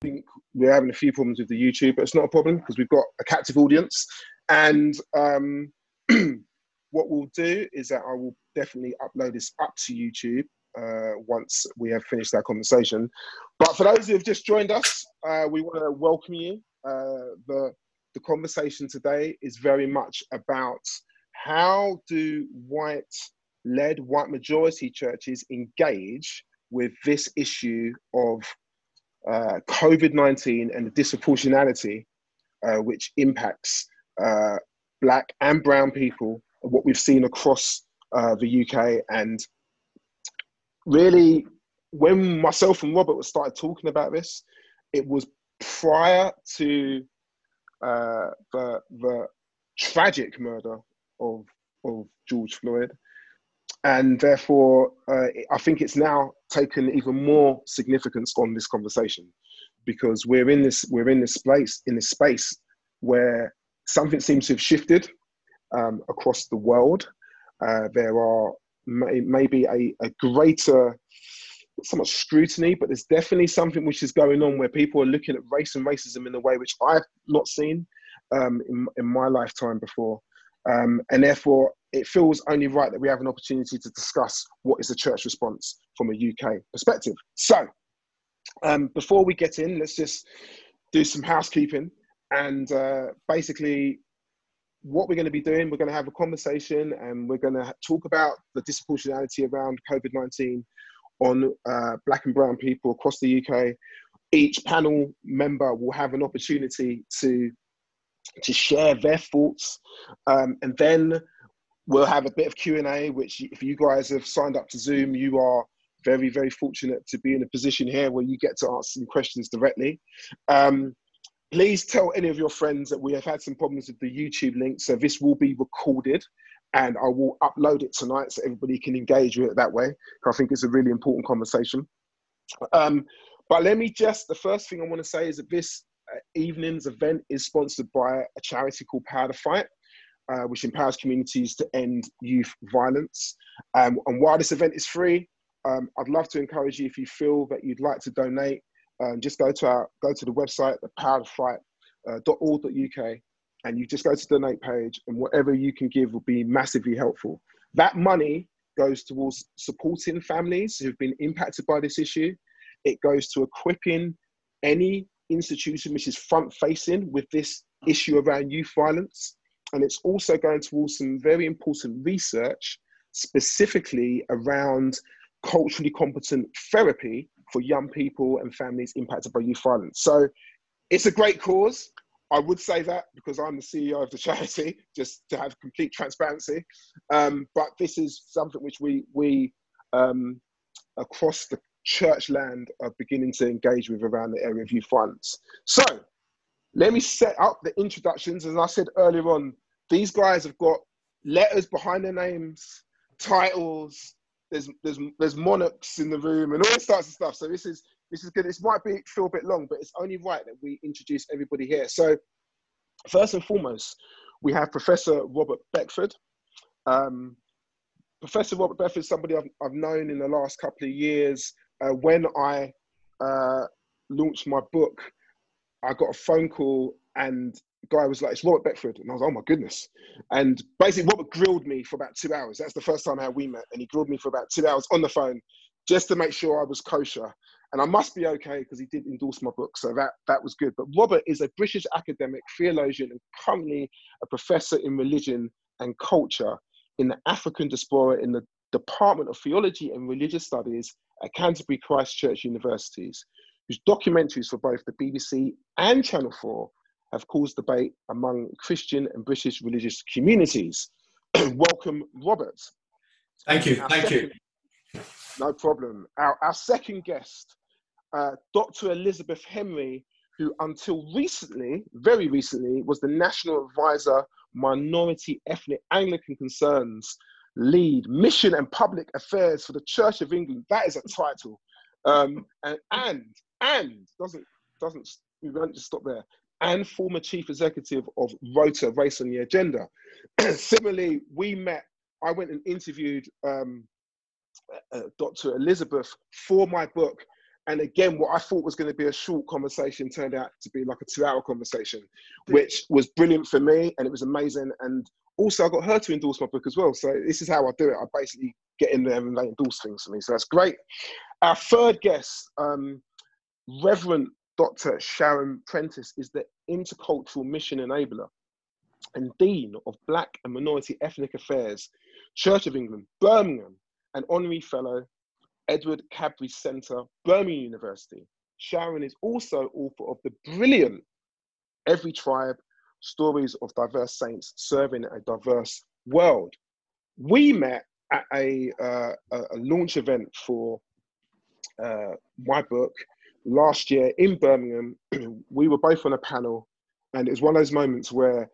think we're having a few problems with the YouTube, but it's not a problem because we've got a captive audience. And um, what we'll do is that I will definitely upload this up to YouTube uh, once we have finished our conversation. But for those who have just joined us, uh, we want to welcome you. Uh, the the conversation today is very much about how do white led white majority churches engage with this issue of uh, COVID 19 and the disproportionality uh, which impacts uh, black and brown people, what we've seen across uh, the UK. And really, when myself and Robert started talking about this, it was prior to uh, the, the tragic murder of, of George Floyd and therefore uh, I think it's now taken even more significance on this conversation because we're in this we're in this place in this space where something seems to have shifted um, across the world. Uh, there are may, maybe a, a greater so much scrutiny, but there's definitely something which is going on where people are looking at race and racism in a way which I've not seen um, in, in my lifetime before. Um, and therefore, it feels only right that we have an opportunity to discuss what is the church response from a UK perspective. So, um, before we get in, let's just do some housekeeping. And uh, basically, what we're going to be doing, we're going to have a conversation and we're going to talk about the disproportionality around COVID 19 on uh, black and brown people across the UK. Each panel member will have an opportunity to to share their thoughts, um, and then we'll have a bit of q&a which if you guys have signed up to zoom you are very very fortunate to be in a position here where you get to ask some questions directly. Um, please tell any of your friends that we have had some problems with the youtube link. So this will be recorded and i will upload it tonight so everybody can engage with it that way. I think it's a really important conversation. Um, but let me just the first thing i want to say is that this evening's event is sponsored by a charity called power to fight uh, which empowers communities to end youth violence. Um, and while this event is free, um, I'd love to encourage you if you feel that you'd like to donate, um, just go to our go to the website, thepowertofight.org.uk, uh, and you just go to the donate page, and whatever you can give will be massively helpful. That money goes towards supporting families who've been impacted by this issue. It goes to equipping any institution which is front facing with this issue around youth violence and it's also going towards some very important research specifically around culturally competent therapy for young people and families impacted by youth violence. So it's a great cause. I would say that because I'm the CEO of the charity, just to have complete transparency. Um, but this is something which we we um, across the church land are beginning to engage with around the area of youth violence. So let me set up the introductions. As I said earlier on, these guys have got letters behind their names, titles. There's there's there's monarchs in the room and all sorts of stuff. So this is this is good. This might be feel a bit long, but it's only right that we introduce everybody here. So first and foremost, we have Professor Robert Beckford. Um, Professor Robert Beckford is somebody I've, I've known in the last couple of years. Uh, when I uh, launched my book, I got a phone call and guy was like, it's Robert Beckford. And I was oh my goodness. And basically, Robert grilled me for about two hours. That's the first time how we met. And he grilled me for about two hours on the phone just to make sure I was kosher. And I must be okay because he did endorse my book. So that, that was good. But Robert is a British academic, theologian, and currently a professor in religion and culture in the African diaspora in the Department of Theology and Religious Studies at Canterbury Christ Church Universities, whose documentaries for both the BBC and Channel 4 have caused debate among Christian and British religious communities. Welcome, Robert. Thank you. Our Thank second, you. No problem. Our, our second guest, uh, Dr. Elizabeth Henry, who until recently, very recently, was the National Advisor, Minority Ethnic Anglican Concerns, Lead, Mission and Public Affairs for the Church of England. That is a title. Um, and, and, and, doesn't, doesn't, we won't just stop there and former chief executive of Rota Race on the Agenda. Similarly, we met, I went and interviewed um, uh, uh Dr. Elizabeth for my book, And again, what I thought was going to be a short conversation turned out to be like a two hour conversation, which was brilliant for me and it was amazing. And also, I got her to endorse my book as well. So this is how I do it. I basically get in there and they endorse things for me. So that's great. Our third guest, um, Reverend Dr. Sharon Prentis, is the Intercultural Mission Enabler and Dean of Black and Minority Ethnic Affairs, Church of England, Birmingham, and Honorary Fellow, Edward Cadbury Centre, Birmingham University. Sharon is also author of the brilliant Every Tribe Stories of Diverse Saints Serving a Diverse World. We met at a, uh, a launch event for uh, my book last year in Birmingham. we were both on a panel, and it was one of those moments where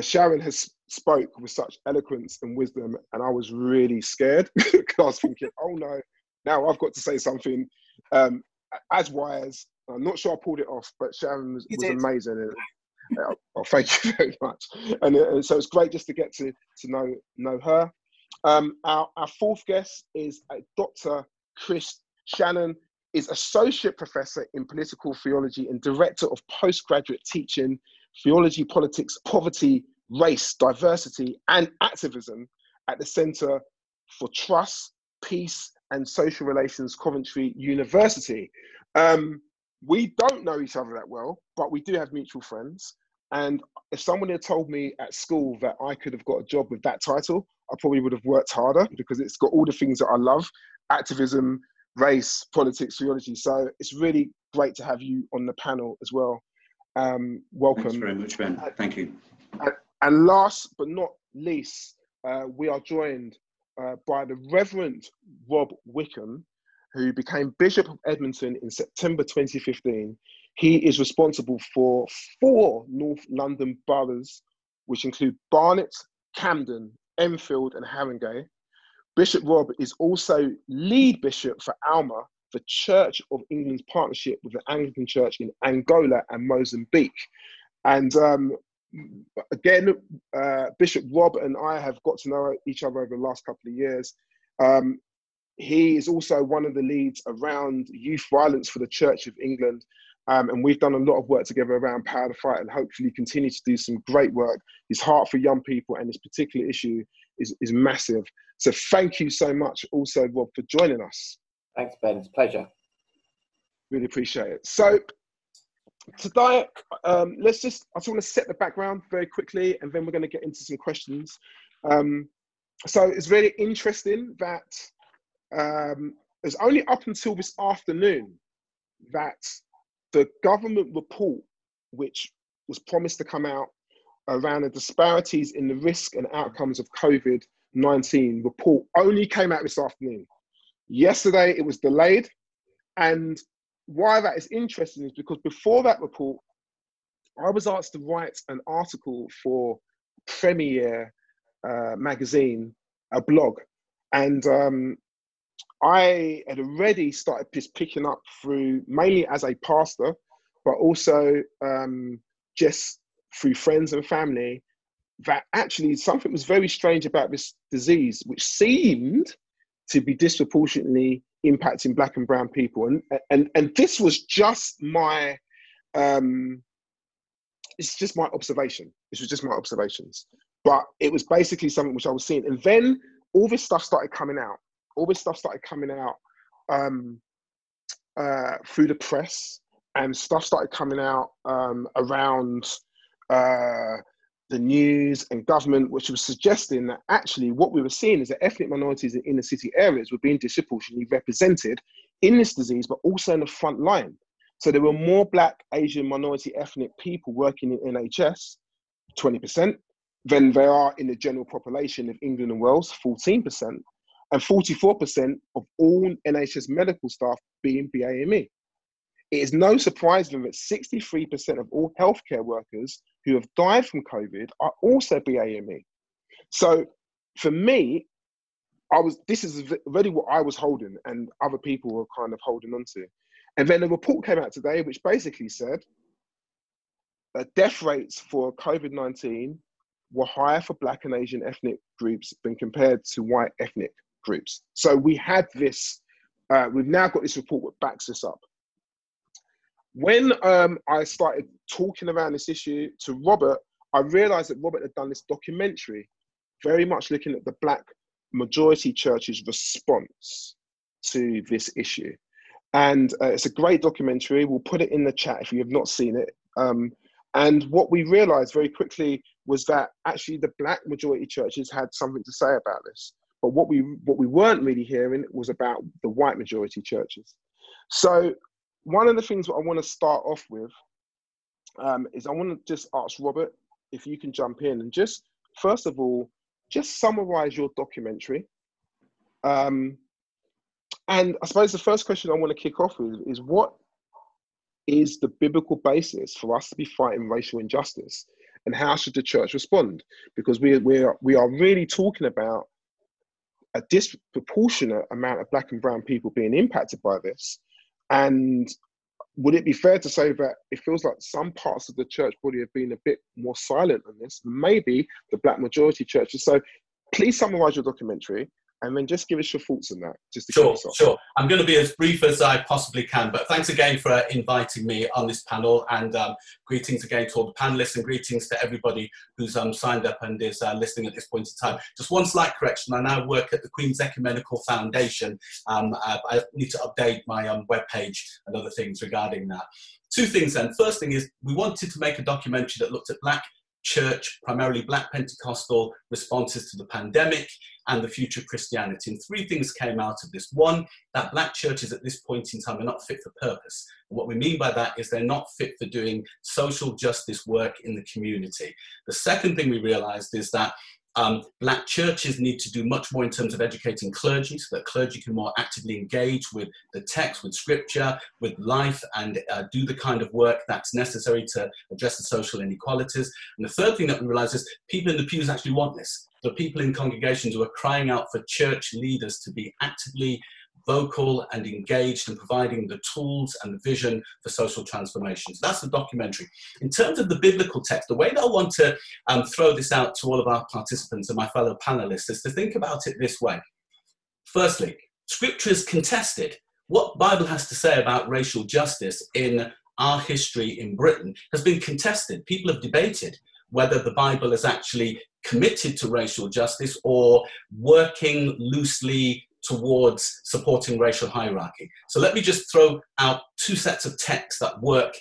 Sharon has spoke with such eloquence and wisdom, and I was really scared because I was thinking, "Oh no, now I've got to say something um, as wise." I'm not sure I pulled it off, but Sharon was, was amazing. Uh, oh, thank you very much. And, uh, so it's great just to get to to know know her. Um, our, our fourth guest is uh, Dr. Chris Shannahan, is associate professor in political theology and director of postgraduate teaching, theology, politics, poverty, race, diversity, and activism at the Center for Trust, Peace, and Social Relations, Coventry University. Um, we don't know each other that well, but we do have mutual friends. And if someone had told me at school that I could have got a job with that title, I probably would have worked harder because it's got all the things that I love activism, race, politics, theology. So it's really great to have you on the panel as well. Um, welcome. Thanks very much, Ben. Thank you. And, and last but not least, uh, we are joined uh, by the Reverend Rob Wickham, who became Bishop of Edmonton in September 2015. He is responsible for four North London boroughs, which include Barnet, Camden, Enfield, and Haringey. Bishop Rob is also lead bishop for Alma, the Church of England's partnership with the Anglican Church in Angola and Mozambique. And um, again, uh, Bishop Rob and I have got to know each other over the last couple of years. Um, he is also one of the leads around youth violence for the Church of England. Um, and we've done a lot of work together around Power to Fight and hopefully continue to do some great work. His heart for young people and this particular issue is, is massive. So thank you so much also, Rob, for joining us. Thanks, Ben. It's a pleasure. Really appreciate it. So today, um, let's just, I just want to set the background very quickly and then we're going to get into some questions. Um, so it's really interesting that um, it's only up until this afternoon that the government report, which was promised to come out around the disparities in the risk and outcomes of COVID 19 report, only came out this afternoon. Yesterday, it was delayed. And why that is interesting is because before that report, I was asked to write an article for Premier uh, magazine, a blog, and um, I had already started just picking up through mainly as a pastor, but also um, just through friends and family that actually something was very strange about this disease, which seemed to be disproportionately impacting black and brown people. And and and this was just my um it's just my observation. This was just my observations. But it was basically something which I was seeing. And then all this stuff started coming out. All this stuff started coming out um uh through the press and stuff started coming out um around uh the news and government, which was suggesting that actually what we were seeing is that ethnic minorities in inner city areas were being disproportionately represented in this disease, but also in the front line. So there were more Black, Asian, minority ethnic people working in NHS, 20%, than there are in the general population of England and Wales, 14%, and 44% of all NHS medical staff being BAME. It is no surprise then that 63% of all healthcare workers who have died from COVID are also BAME. So for me, I was this is really what I was holding, and other people were kind of holding on to. And then a report came out today which basically said that death rates for COVID 19 were higher for Black and Asian ethnic groups than compared to white ethnic groups. So we had this Uh, we've now got this report that backs this up. When um, I started talking around this issue to Robert, I realized that Robert had done this documentary, very much looking at the black majority church's response to this issue. And uh, it's a great documentary. We'll put it in the chat if you have not seen it. Um, and what we realized very quickly was that actually the black majority churches had something to say about this. But what we what we weren't really hearing was about the white majority churches. So one of the things that I want to start off with um, is I want to just ask Robert if you can jump in and just first of all just summarize your documentary. Um, and I suppose the first question I want to kick off with is what is the biblical basis for us to be fighting racial injustice? And how should the church respond? Because we, we, are, we are really talking about a disproportionate amount of black and brown people being impacted by this. And would it be fair to say that it feels like some parts of the church body have been a bit more silent on this, maybe the black majority churches? So please summarize your documentary and then just give us your thoughts on that. Just sure, sure. I'm going to be as brief as I possibly can, but thanks again for inviting me on this panel, and um, greetings again to all the panelists, and greetings to everybody who's um, signed up and is uh, listening at this point in time. Just one slight correction: I now work at the Queen's Ecumenical Foundation. Um, I, I, need to update my um, webpage and other things regarding that. Two things then. First thing is we wanted to make a documentary that looked at black church, primarily black Pentecostal responses to the pandemic and the future of Christianity. And three things came out of this. One, that black churches at this point in time are not fit for purpose. And what we mean by that is they're not fit for doing social justice work in the community. The second thing we realized is that um, black churches need to do much more in terms of educating clergy so that clergy can more actively engage with the text, with scripture, with life, and uh, do the kind of work that's necessary to address the social inequalities. And the third thing that we realize is people in the pews actually want this. The people in congregations who are crying out for church leaders to be actively vocal and engaged and providing the tools and the vision for social transformations. That's the documentary. In terms of the biblical text, the way that I want to um, throw this out to all of our participants and my fellow panelists is to think about it this way. Firstly, scripture is contested. What Bible has to say about racial justice in our history in Britain has been contested. People have debated whether the Bible is actually committed to racial justice or working loosely towards supporting racial hierarchy. So let me just throw out two sets of texts that work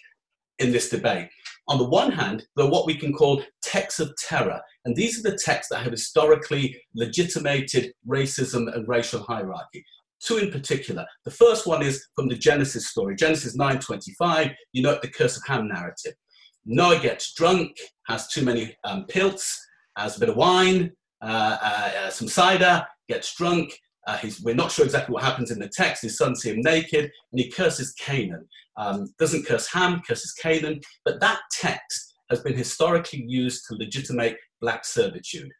in this debate. On the one hand, there are what we can call texts of terror, and these are the texts that have historically legitimated racism and racial hierarchy. Two in particular. The first one is from the Genesis story, Genesis 9:25. You know the curse of Ham narrative. Noah gets drunk, has too many um, pills, has a bit of wine, uh, uh, uh, some cider, gets drunk, uh, we're not sure exactly what happens in the text. His sons see him naked, and he curses Canaan. Um, doesn't curse Ham, curses Canaan. But that text has been historically used to legitimate black servitude.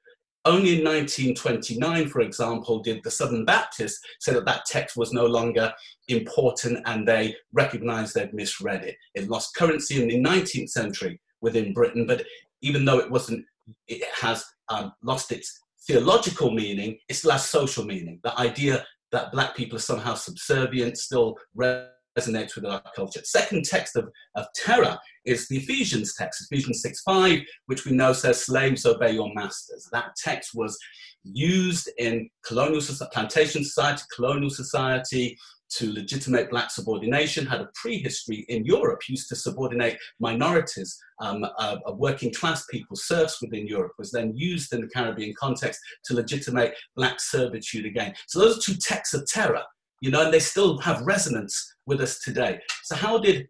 Only in 1929, for example, did the Southern Baptists say that that text was no longer important and they recognized they'd misread it. It lost currency in the 19th century within Britain, but even though it wasn't, it has um, lost its theological meaning, it still has social meaning. The idea that black people are somehow subservient still resonates with our culture. Second text of, of terror is the Ephesians text, Ephesians 6 5, which we know says, Slaves, obey your masters. That text was used in colonial plantation society, colonial society, to legitimate black subordination, had a prehistory in Europe, used to subordinate minorities, um, uh, working class people, serfs within Europe, was then used in the Caribbean context to legitimate black servitude again. So those are two texts of terror, you know, and they still have resonance with us today. So how did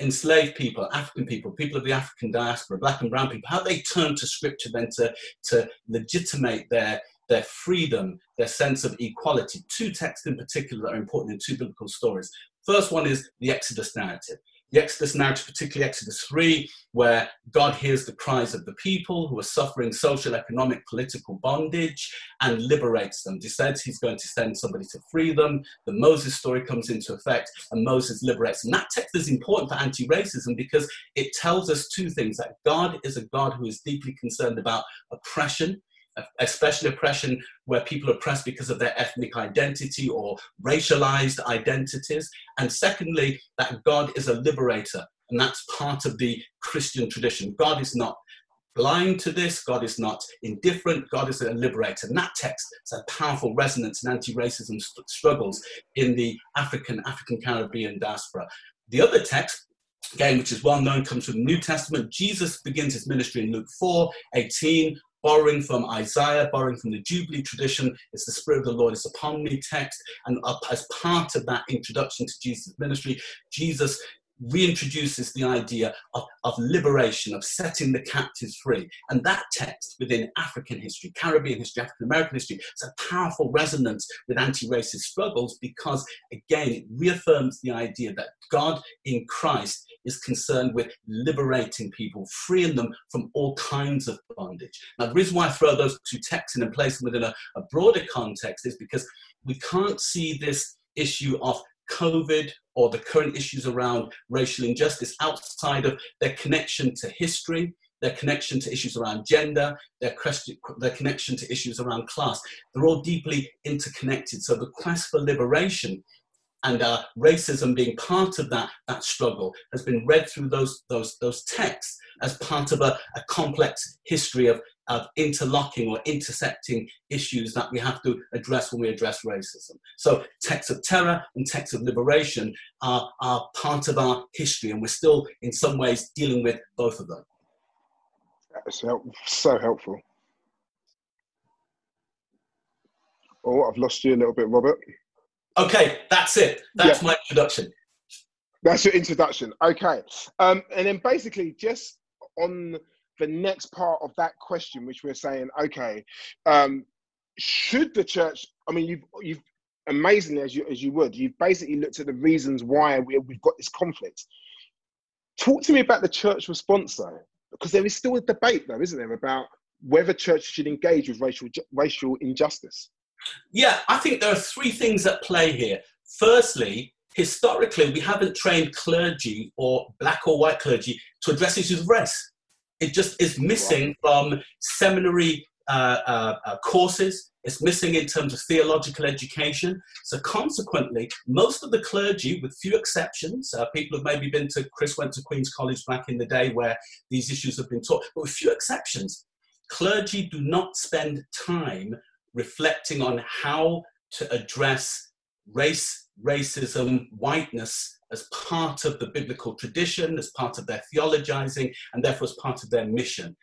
enslaved people, African people, people of the African diaspora, black and brown people, how they turned to scripture then to, to legitimate their their freedom, their sense of equality. Two texts in particular that are important in two biblical stories. First one is the Exodus narrative. The Exodus narrative, particularly Exodus 3, where God hears the cries of the people who are suffering social, economic, political bondage and liberates them. He says he's going to send somebody to free them. The Moses story comes into effect and Moses liberates them. That text is important for anti racism because it tells us two things that God is a God who is deeply concerned about oppression especially oppression where people are oppressed because of their ethnic identity or racialized identities. And secondly, that God is a liberator. And that's part of the Christian tradition. God is not blind to this. God is not indifferent. God is a liberator. And that text has a powerful resonance in anti-racism st- struggles in the African, African Caribbean diaspora. The other text, again, which is well known, comes from the New Testament. Jesus begins his ministry in Luke 4, 18, borrowing from Isaiah, borrowing from the Jubilee tradition. It's the Spirit of the Lord is upon me text. And as part of that introduction to Jesus' ministry, Jesus reintroduces the idea of, of liberation, of setting the captives free. And that text within African history, Caribbean history, African American history, has a powerful resonance with anti racist struggles because, again, it reaffirms the idea that God in Christ is concerned with liberating people, freeing them from all kinds of bondage. Now, the reason why I throw those two texts in and place them within a, a broader context is because we can't see this issue of COVID or the current issues around racial injustice outside of their connection to history, their connection to issues around gender, their, question, their connection to issues around class. They're all deeply interconnected. So the quest for liberation and uh, racism being part of that, that struggle has been read through those, those, those texts as part of a, a complex history of of interlocking or intersecting issues that we have to address when we address racism. So texts of terror and texts of liberation are, are part of our history, and we're still, in some ways, dealing with both of them. That's so helpful. Oh, I've lost you a little bit, Robert. Okay, that's it. That's yeah. my introduction. That's your introduction. Okay. Um, and then basically, just on the next part of that question, which we're saying, okay, um, should the church? I mean, you've you've amazingly as you as you would, you've basically looked at the reasons why we, we've got this conflict. Talk to me about the church response, though, because there is still a debate, though, isn't there, about whether church should engage with racial racial injustice. Yeah, I think there are three things at play here. Firstly, historically, we haven't trained clergy or black or white clergy to address issues of race. It just is missing from seminary uh, uh, uh, courses. It's missing in terms of theological education. So consequently, most of the clergy, with few exceptions, uh, people have maybe been to, Chris went to Queen's College back in the day where these issues have been taught, but with few exceptions, clergy do not spend time reflecting on how to address race, racism, whiteness as part of the biblical tradition, as part of their theologizing, and therefore as part of their mission.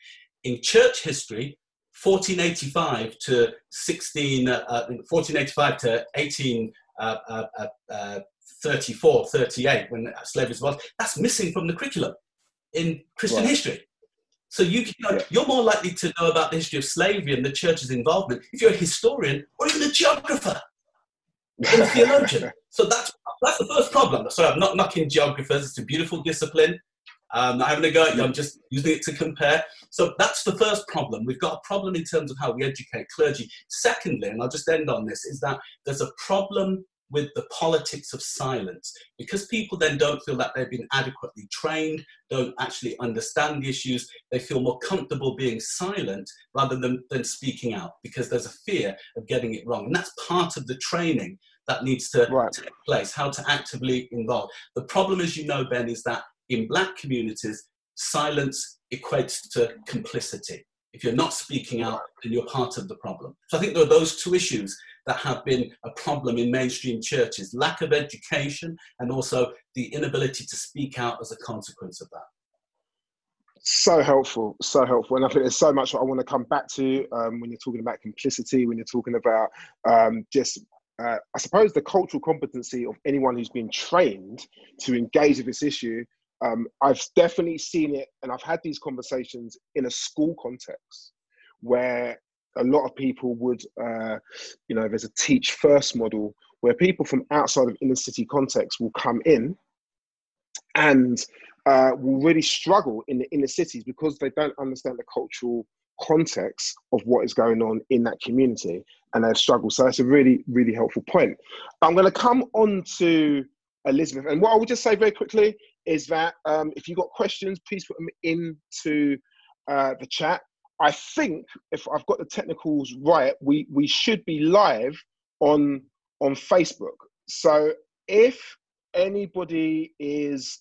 In church history, 1485 to 16, uh, 1485 uh, to 1834, uh, uh, 38, when slavery was, that's missing from the curriculum in Christian right. history. So you, you know, you're more likely to know about the history of slavery and the church's involvement if you're a historian or even a geographer and a theologian. So that's that's the first problem. Sorry, I'm not knocking geographers. It's a beautiful discipline. I'm not having a go at you. I'm just using it to compare. So that's the first problem. We've got a problem in terms of how we educate clergy. Secondly, and I'll just end on this, is that there's a problem with the politics of silence because people then don't feel that they've been adequately trained, don't actually understand the issues. They feel more comfortable being silent rather than, than speaking out because there's a fear of getting it wrong. And that's part of the training that needs to right. take place, how to actively involve. The problem, as you know, Ben, is that in black communities, silence equates to complicity. If you're not speaking out, then you're part of the problem. So I think there are those two issues that have been a problem in mainstream churches lack of education and also the inability to speak out as a consequence of that. So helpful, so helpful. And I think there's so much I want to come back to um, when you're talking about complicity, when you're talking about um, just uh, I suppose the cultural competency of anyone who's been trained to engage with this issue. Um, I've definitely seen it, and I've had these conversations in a school context where a lot of people would, uh, you know, there's a teach first model where people from outside of inner city context will come in and uh, will really struggle in the inner cities because they don't understand the cultural context of what is going on in that community and they've struggled. So that's a really, really helpful point. I'm going to come on to Elizabeth. And what I would just say very quickly is that um, if you've got questions, please put them into uh, the chat. I think if I've got the technicals right, we we should be live on on Facebook. So if anybody is,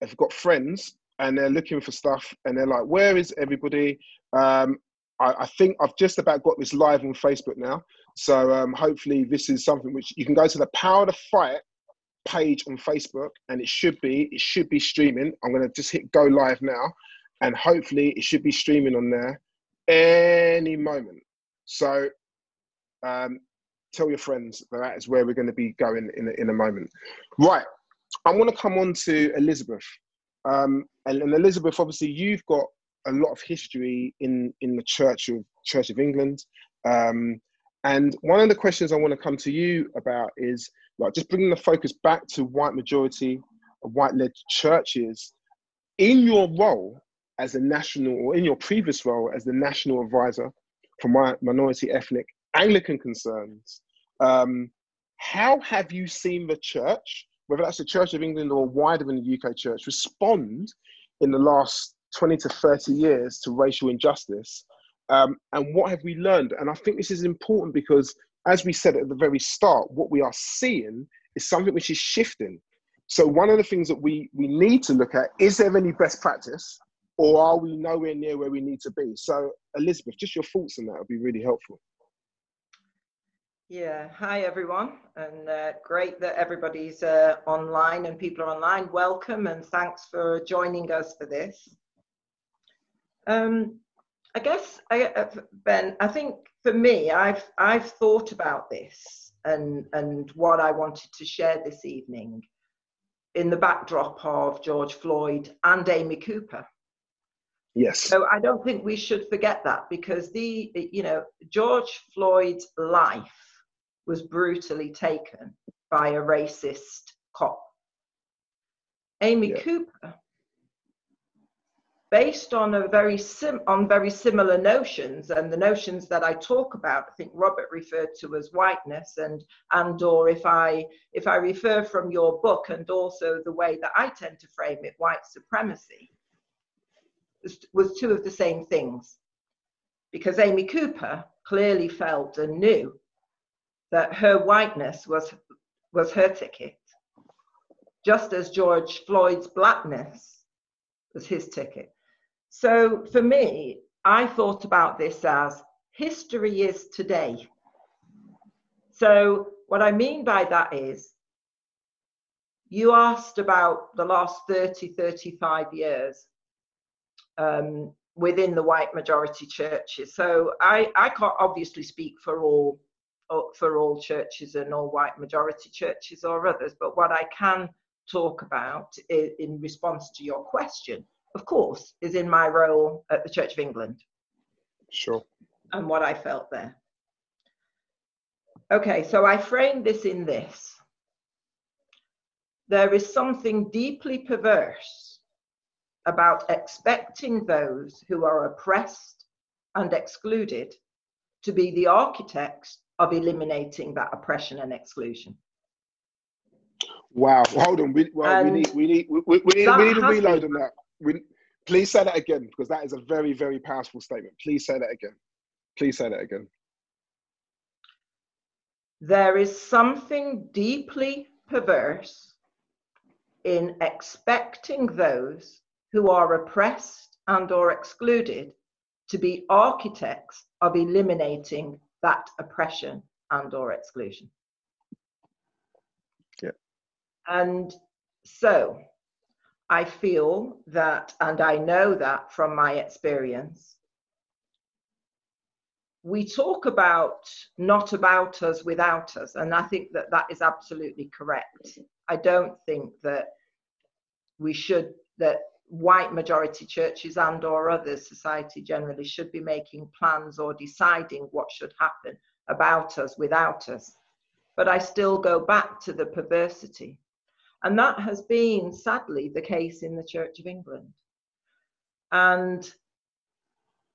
if you've got friends and they're looking for stuff and they're like, where is everybody? Um, I, I, think I've just about got this live on Facebook now. So um, hopefully this is something which you can go to the Power to Fight page on Facebook and it should be it should be streaming. I'm gonna just hit go live now and hopefully it should be streaming on there any moment. So um, tell your friends that, that is where we're going to be going in a, in a moment. Right, I want to come on to Elizabeth. Um, and, and, Elizabeth, obviously, you've got a lot of history in in the Church of Church of England. Um, and one of the questions I want to come to you about is like just bringing the focus back to white majority, white-led churches. In your role as a national, or in your previous role as the national advisor for my minority ethnic Anglican concerns, um, how have you seen the church, whether that's the Church of England or wider than the UK church, respond in the last 20 to 30 years to racial injustice? Um, and what have we learned? And I think this is important because, as we said at the very start, what we are seeing is something which is shifting. So, one of the things that we, we need to look at is there any best practice, or are we nowhere near where we need to be? So, Elizabeth, just your thoughts on that would be really helpful. Yeah, hi everyone, and uh, great that everybody's uh, online and people are online. Welcome and thanks for joining us for this. Um, I guess, I, uh, Ben, I think for me, I've I've thought about this and and what I wanted to share this evening in the backdrop of George Floyd and Amy Cooper. Yes. So I don't think we should forget that because the you know George Floyd's life was brutally taken by a racist cop. Amy yeah. Cooper, based on a very sim on very similar notions and the notions that I talk about, I think Robert referred to as whiteness and and or if I if I refer from your book and also the way that I tend to frame it, white supremacy was, two of the same things. Because Amy Cooper clearly felt and knew that her whiteness was, was her ticket, just as George Floyd's blackness was his ticket. So for me, I thought about this as history is today. So what I mean by that is, you asked about the last 30, 35 years um, within the white majority churches. So I, I can't obviously speak for all for all churches and all white majority churches or others. But what I can talk about in response to your question, of course, is in my role at the Church of England. Sure. And what I felt there. Okay, so I framed this in this. There is something deeply perverse about expecting those who are oppressed and excluded to be the architects of eliminating that oppression and exclusion. Wow, hold on. We, well, we need we need we, we, need, we need to reload on that. We, please say that again because that is a very very powerful statement. Please say that again. Please say that again. There is something deeply perverse in expecting those who are oppressed and or excluded to be architects of eliminating that oppression and or exclusion. Yeah. And so I feel that, and I know that from my experience, we talk about not about us without us, and I think that that is absolutely correct. I don't think that we should, that white majority churches and or other society generally should be making plans or deciding what should happen about us without us but i still go back to the perversity and that has been sadly the case in the church of england and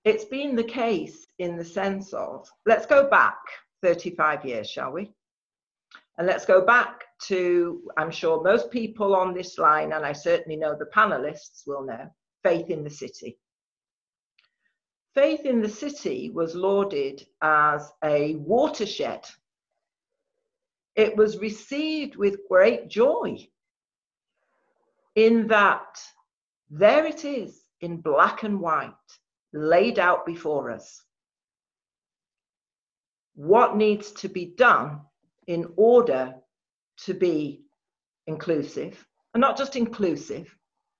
it's been the case in the sense of let's go back 35 years shall we and let's go back to, I'm sure most people on this line, and I certainly know the panelists will know, faith in the city. faith in the city was lauded as a watershed. It was received with great joy in that there it is in black and white, laid out before us. What needs to be done in order to be inclusive, and not just inclusive,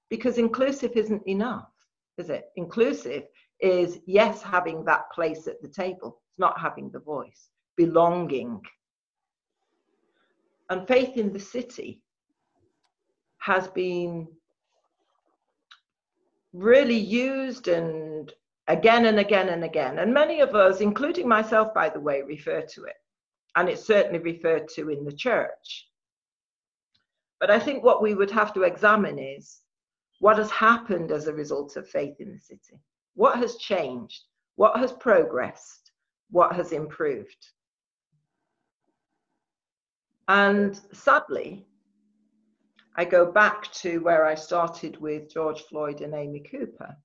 because inclusive isn't enough, is it? Inclusive is, yes, having that place at the table, it's not having the voice, belonging. And faith in the city has been really used and again and again and again. And many of us, including myself, by the way, refer to it. And it's certainly referred to in the church. But I think what we would have to examine is what has happened as a result of faith in the city. What has changed? What has progressed? What has improved? And sadly, I go back to where I started with George Floyd and Amy Cooper.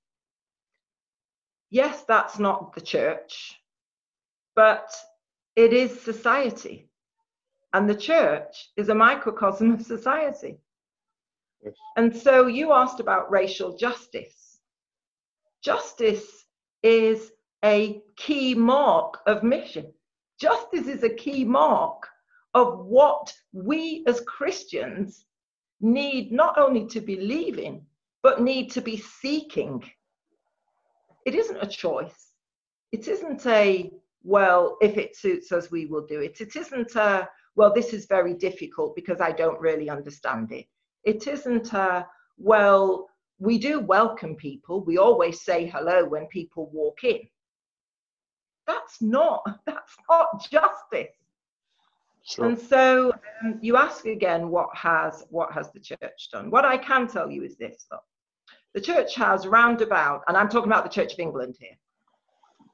Yes, that's not the church, but it is society. And the church is a microcosm of society. Yes. And so you asked about racial justice. Justice is a key mark of mission. Justice is a key mark of what we as Christians need not only to be leaving, but need to be seeking. It isn't a choice. It isn't a, well, if it suits us, we will do it. It isn't a, well, this is very difficult because I don't really understand it. It isn't a, well, we do welcome people. We always say hello when people walk in. That's not, that's not justice. Sure. And so um, you ask again, what has what has the church done? What I can tell you is this: though, the church has roundabout, and I'm talking about the Church of England here.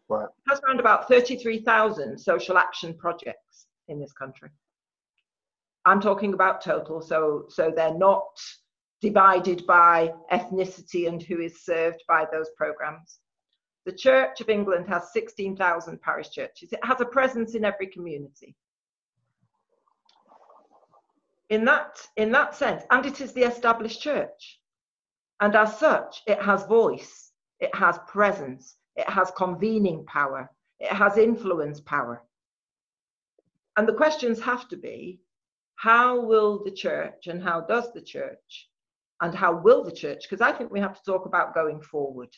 Right. Has around about 33,000 social action projects in this country. I'm talking about total, so so they're not divided by ethnicity and who is served by those programs. The Church of England has 16,000 parish churches. It has a presence in every community in that in that sense and it is the established church. And as such it has voice it has presence it has convening power it has influence power. And the questions have to be how will the church and how does the church and how will the church because i think we have to talk about going forward.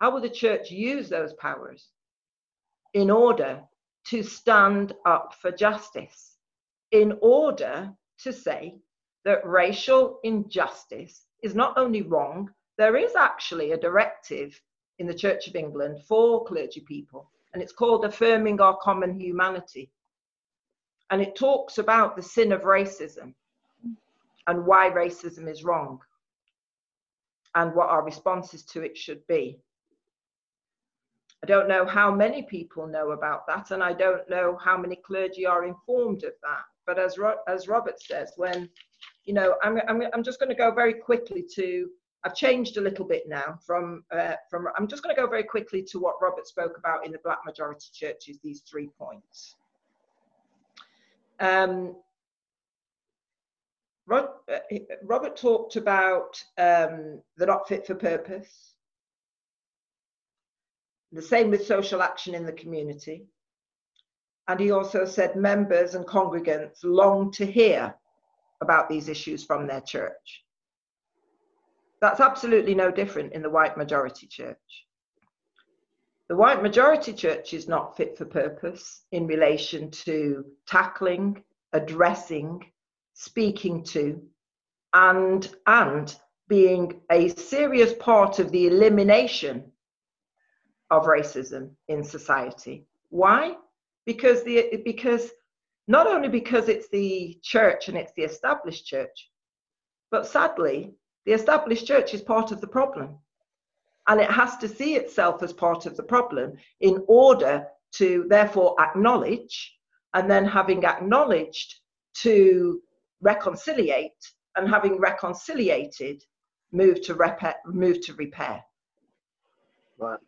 How will the church use those powers in order to stand up for justice in order to say that racial injustice is not only wrong, there is actually a directive in the Church of England for clergy people, and it's called Affirming Our Common Humanity. And it talks about the sin of racism and why racism is wrong and what our responses to it should be. I don't know how many people know about that, and I don't know how many clergy are informed of that. But as Ro- as Robert says, when you know, I'm I'm I'm just going to go very quickly to. I've changed a little bit now from uh, from. I'm just going to go very quickly to what Robert spoke about in the black majority churches. These three points. Um, Rod, uh, Robert talked about um, the not fit for purpose. The same with social action in the community. And he also said members and congregants long to hear about these issues from their church. That's absolutely no different in the white majority church. The white majority church is not fit for purpose in relation to tackling, addressing, speaking to, and, and being a serious part of the elimination of racism in society. Why? Because the because not only because it's the church and it's the established church, but sadly, the established church is part of the problem. And it has to see itself as part of the problem in order to therefore acknowledge, and then having acknowledged, to reconciliate, and having reconciliated, move to repair. Move to repair. Right.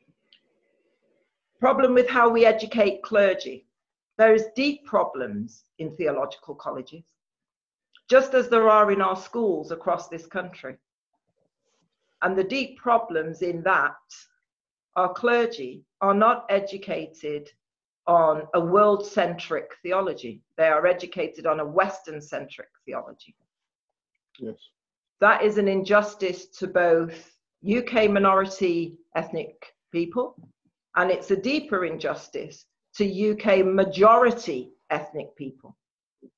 Problem with how we educate clergy. There is deep problems in theological colleges, just as there are in our schools across this country. And the deep problems in that our clergy are not educated on a world centric theology, they are educated on a Western centric theology. Yes. That is an injustice to both UK minority ethnic people, and it's a deeper injustice to UK majority ethnic people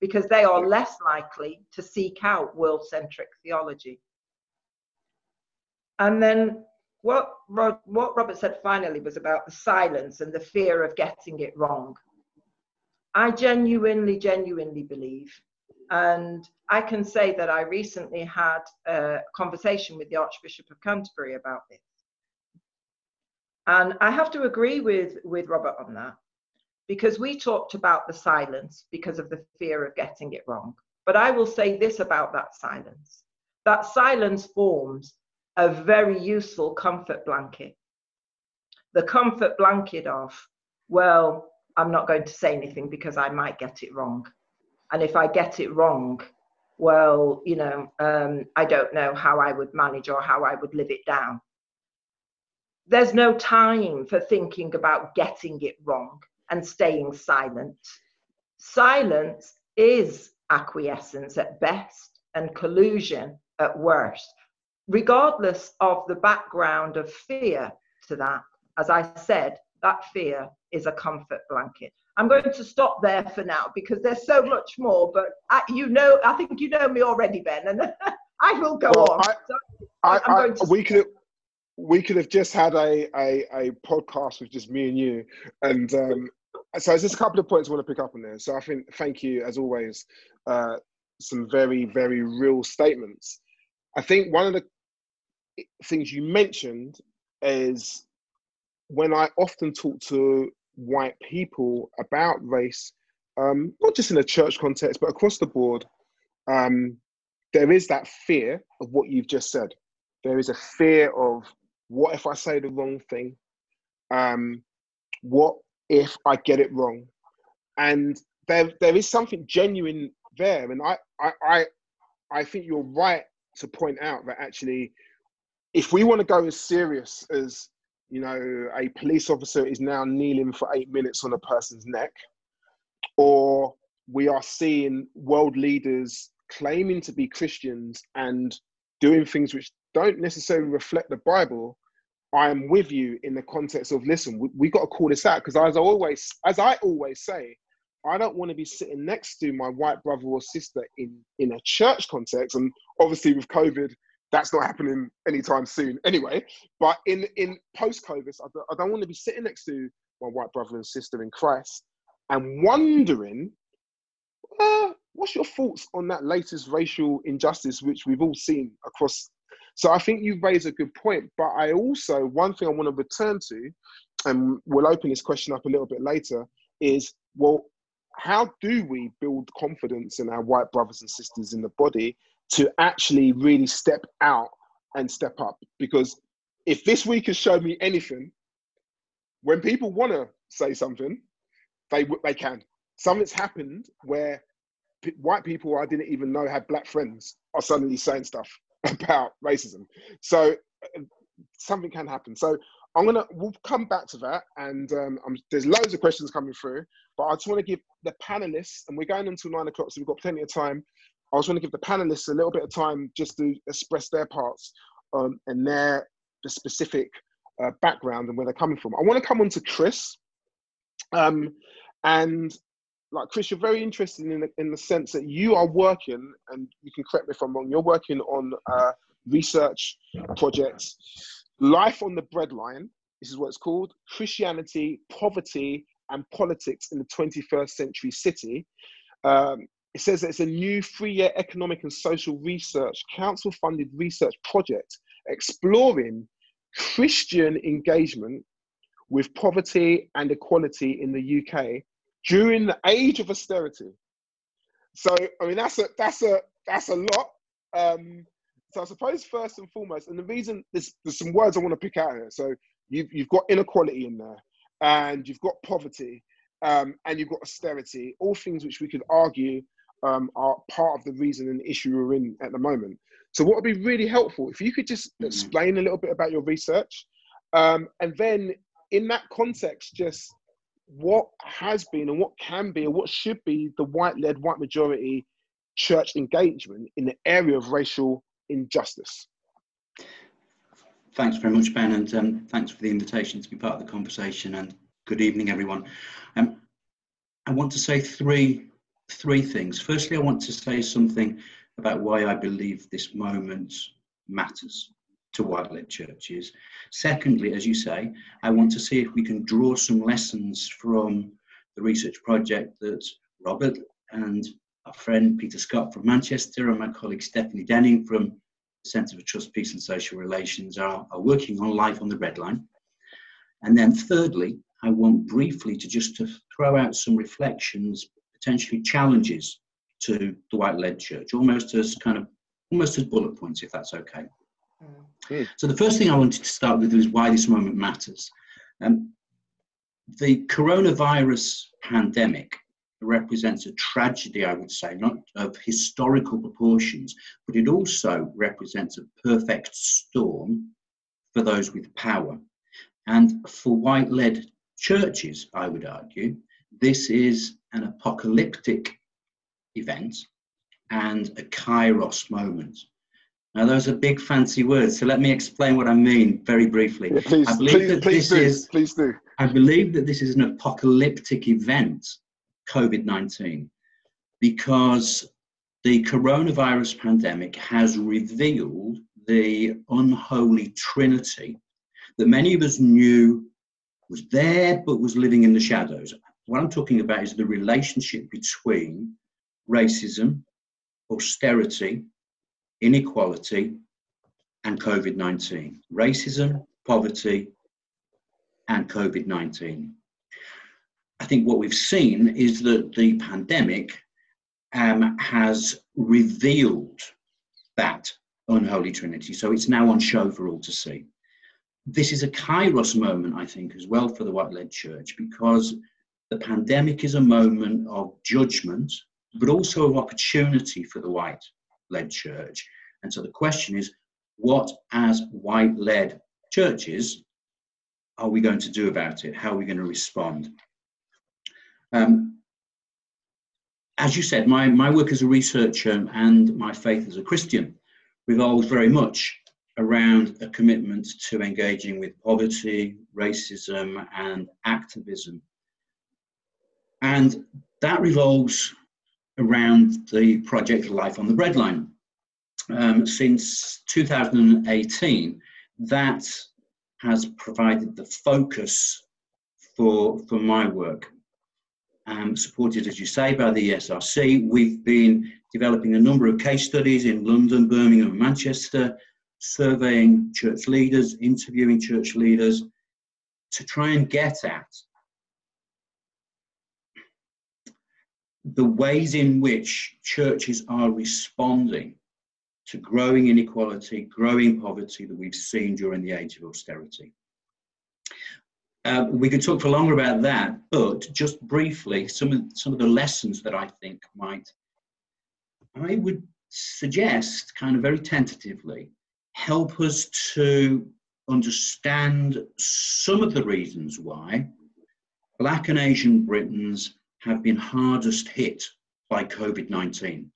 because they are less likely to seek out world centric theology. And then what, what Robert said finally was about the silence and the fear of getting it wrong. I genuinely, genuinely believe, and I can say that I recently had a conversation with the Archbishop of Canterbury about this. And I have to agree with, with Robert on that because we talked about the silence because of the fear of getting it wrong. But I will say this about that silence that silence forms a very useful comfort blanket. The comfort blanket of, well, I'm not going to say anything because I might get it wrong. And if I get it wrong, well, you know, um, I don't know how I would manage or how I would live it down. There's no time for thinking about getting it wrong and staying silent. Silence is acquiescence at best and collusion at worst regardless of the background of fear to that, as I said, that fear is a comfort blanket. I'm going to stop there for now because there's so much more, but I, you know, I think you know me already, Ben, and I will go well, on. I, so I, we could we could have just had a, a, a podcast with just me and you, and um, so there's just a couple of points I want to pick up on there. So I think thank you as always. Uh, some very very real statements. I think one of the things you mentioned is when I often talk to white people about race, um, not just in a church context, but across the board, um, there is that fear of what you've just said. There is a fear of what if I say the wrong thing? Um, what if I get it wrong? And there, there is something genuine there. And I, I, I, I think you're right to point out that actually if we want to go as serious as you know a police officer is now kneeling for eight minutes on a person's neck or we are seeing world leaders claiming to be christians and doing things which don't necessarily reflect the bible i am with you in the context of listen we, we got to call this out because as i always as i always say i don't want to be sitting next to my white brother or sister in in a church context and obviously with covid that's not happening anytime soon anyway. But in in post COVID, I, don't, I don't want to be sitting next to my white brother and sister in Christ and wondering, uh, what's your thoughts on that latest racial injustice which we've all seen across? So I think you've raised a good point. But I also one thing I want to return to, and we'll open this question up a little bit later, is well, how do we build confidence in our white brothers and sisters in the body to actually really step out and step up. Because if this week has shown me anything, when people want to say something, they they can. Something's happened where p- white people I didn't even know had black friends are suddenly saying stuff about racism. So uh, something can happen. So I'm gonna we'll come back to that, and um, there's loads of questions coming through, but I just want to give the panelists, and we're going until nine o'clock, so we've got plenty of time. I was want to give the panelists a little bit of time just to express their parts um, and their the specific uh, background and where they're coming from. I want to come on to Chris. Um, and like Chris, you're very interested in the, in the sense that you are working, and you can correct me if I'm wrong. You're working on uh, research projects, life on the breadline. This is what it's called: Christianity, poverty, and politics in the 21st century city. Um, it says that it's a new three year economic and social research, council funded research project exploring Christian engagement with poverty and equality in the UK during the age of austerity. So, I mean, that's a, that's a, that's a lot. Um, so I suppose first and foremost, and the reason there's, there's some words I want to pick out here. So you've, you've got inequality in there and you've got poverty, um, and you've got austerity, all things which we could argue um, are part of the reason and issue we're in at the moment. So, what would be really helpful if you could just mm-hmm. explain a little bit about your research, um, and then in that context, just what has been and what can be and what should be the white-led, white majority church engagement in the area of racial injustice. Thanks very much, Ben, and um, thanks for the invitation to be part of the conversation. And good evening, everyone. Um, I want to say three three things. Firstly, I want to say something about why I believe this moment matters to white-led churches. Secondly, as you say, I want to see if we can draw some lessons from the research project that Robert and our friend Peter Scott from Manchester and my colleague Stephanie Denning from the Centre for Trust, Peace and Social Relations are, are working on Life on the Breadline. And then thirdly, I want briefly to just to throw out some reflections, potentially challenges to the white-led church, almost as kind of almost as bullet points, if that's okay. Mm. So the first thing I wanted to start with is why this moment matters. Um, the coronavirus pandemic represents a tragedy, I would say, not of historical proportions, but it also represents a perfect storm for those with power. And for white led churches, I would argue, this is an apocalyptic event and a kairos moment. Now, those are big fancy words, so let me explain what I mean very briefly. Yeah, please, I believe please, that please this do, is, please do. I believe that this is an apocalyptic event COVID 19 because the coronavirus pandemic has revealed the unholy trinity that many of us knew was there but was living in the shadows. What I'm talking about is the relationship between racism, austerity, inequality, and COVID 19. Racism, poverty, and COVID 19. I think what we've seen is that the pandemic um, has revealed that unholy trinity. So it's now on show for all to see. This is a kairos moment, I think, as well for the white led church, because the pandemic is a moment of judgment, but also of opportunity for the white led church. And so the question is what, as white led churches, are we going to do about it? How are we going to respond? Um, as you said, my, my work as a researcher and my faith as a Christian revolves very much around a commitment to engaging with poverty, racism, and activism. And that revolves around the project Life on the Breadline. Um, since 2018, that has provided the focus for, for my work um, supported, as you say, by the ESRC. We've been developing a number of case studies in London, Birmingham, Manchester, surveying church leaders, interviewing church leaders to try and get at the ways in which churches are responding to growing inequality, growing poverty that we've seen during the age of austerity. Uh, we could talk for longer about that, but just briefly, some of, some of the lessons that I think might, I would suggest, kind of very tentatively, help us to understand some of the reasons why Black and Asian Britons have been hardest hit by COVID 19.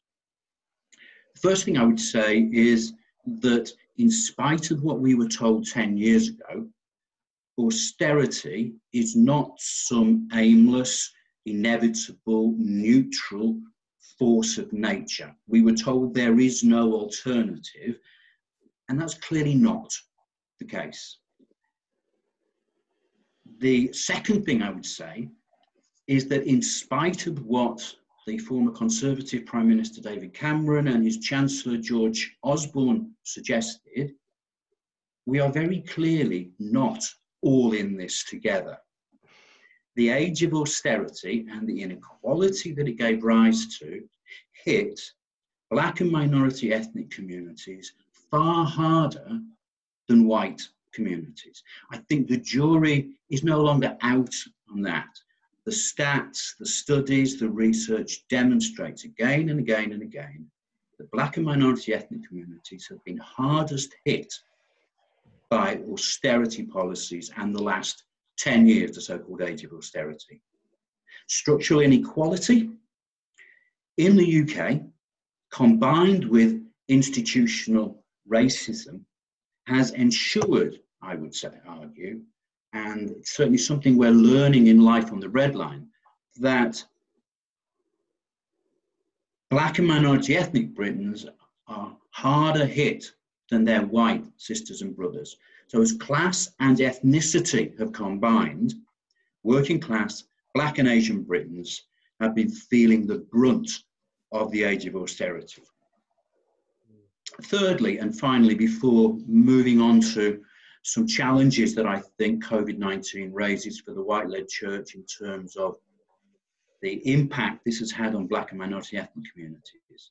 The first thing I would say is that, in spite of what we were told 10 years ago, austerity is not some aimless, inevitable, neutral force of nature. We were told there is no alternative, and that's clearly not the case. The second thing I would say is that, in spite of what the former Conservative Prime Minister David Cameron and his Chancellor George Osborne suggested, we are very clearly not all in this together. The age of austerity and the inequality that it gave rise to hit black and minority ethnic communities far harder than white communities. I think the jury is no longer out on that. The stats, the studies, the research demonstrates again and again and again that black and minority ethnic communities have been hardest hit by austerity policies and the last 10 years, the so-called age of austerity. Structural inequality in the UK, combined with institutional racism, has ensured, I would say, argue, and it's certainly something we're learning in life on the breadline, that black and minority ethnic Britons are harder hit than their white sisters and brothers. So, as class and ethnicity have combined, working class, black and Asian Britons have been feeling the brunt of the age of austerity. Thirdly, and finally, before moving on to some challenges that I think COVID 19 raises for the white led church in terms of the impact this has had on black and minority ethnic communities.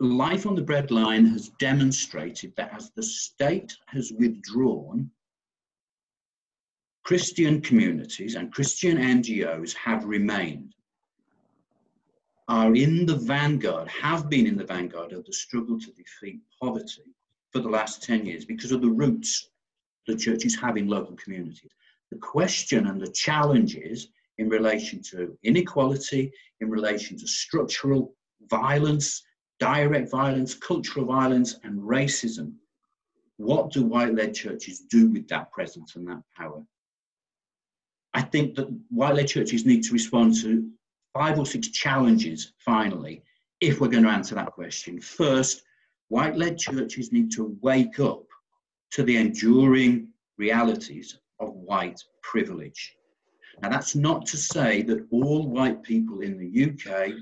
Life on the breadline has demonstrated that as the state has withdrawn, Christian communities and Christian NGOs have remained, are in the vanguard, have been in the vanguard of the struggle to defeat poverty for the last 10 years because of the roots the churches have in local communities. The question and the challenges in relation to inequality, in relation to structural violence, direct violence, cultural violence, and racism. What do white led churches do with that presence and that power? I think that white led churches need to respond to five or six challenges finally, if we're going to answer that question. First, white led churches need to wake up to the enduring realities of white privilege. Now, that's not to say that all white people in the UK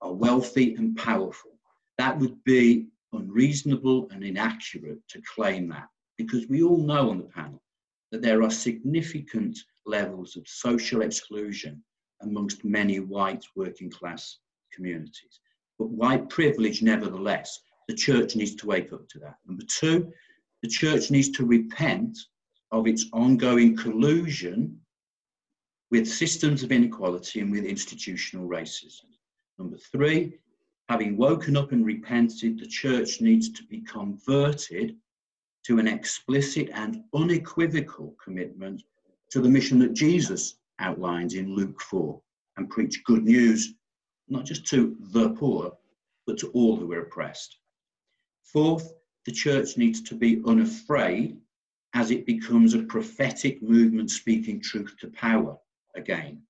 are wealthy and powerful. That would be unreasonable and inaccurate to claim that, because we all know on the panel that there are significant levels of social exclusion amongst many white working class communities. But white privilege, nevertheless, the church needs to wake up to that. Number two, the church needs to repent of its ongoing collusion with systems of inequality and with institutional racism. Number three, having woken up and repented, the church needs to be converted to an explicit and unequivocal commitment to the mission that Jesus outlines in Luke 4 and preach good news, not just to the poor, but to all who are oppressed. Fourth, the church needs to be unafraid as it becomes a prophetic movement speaking truth to power again.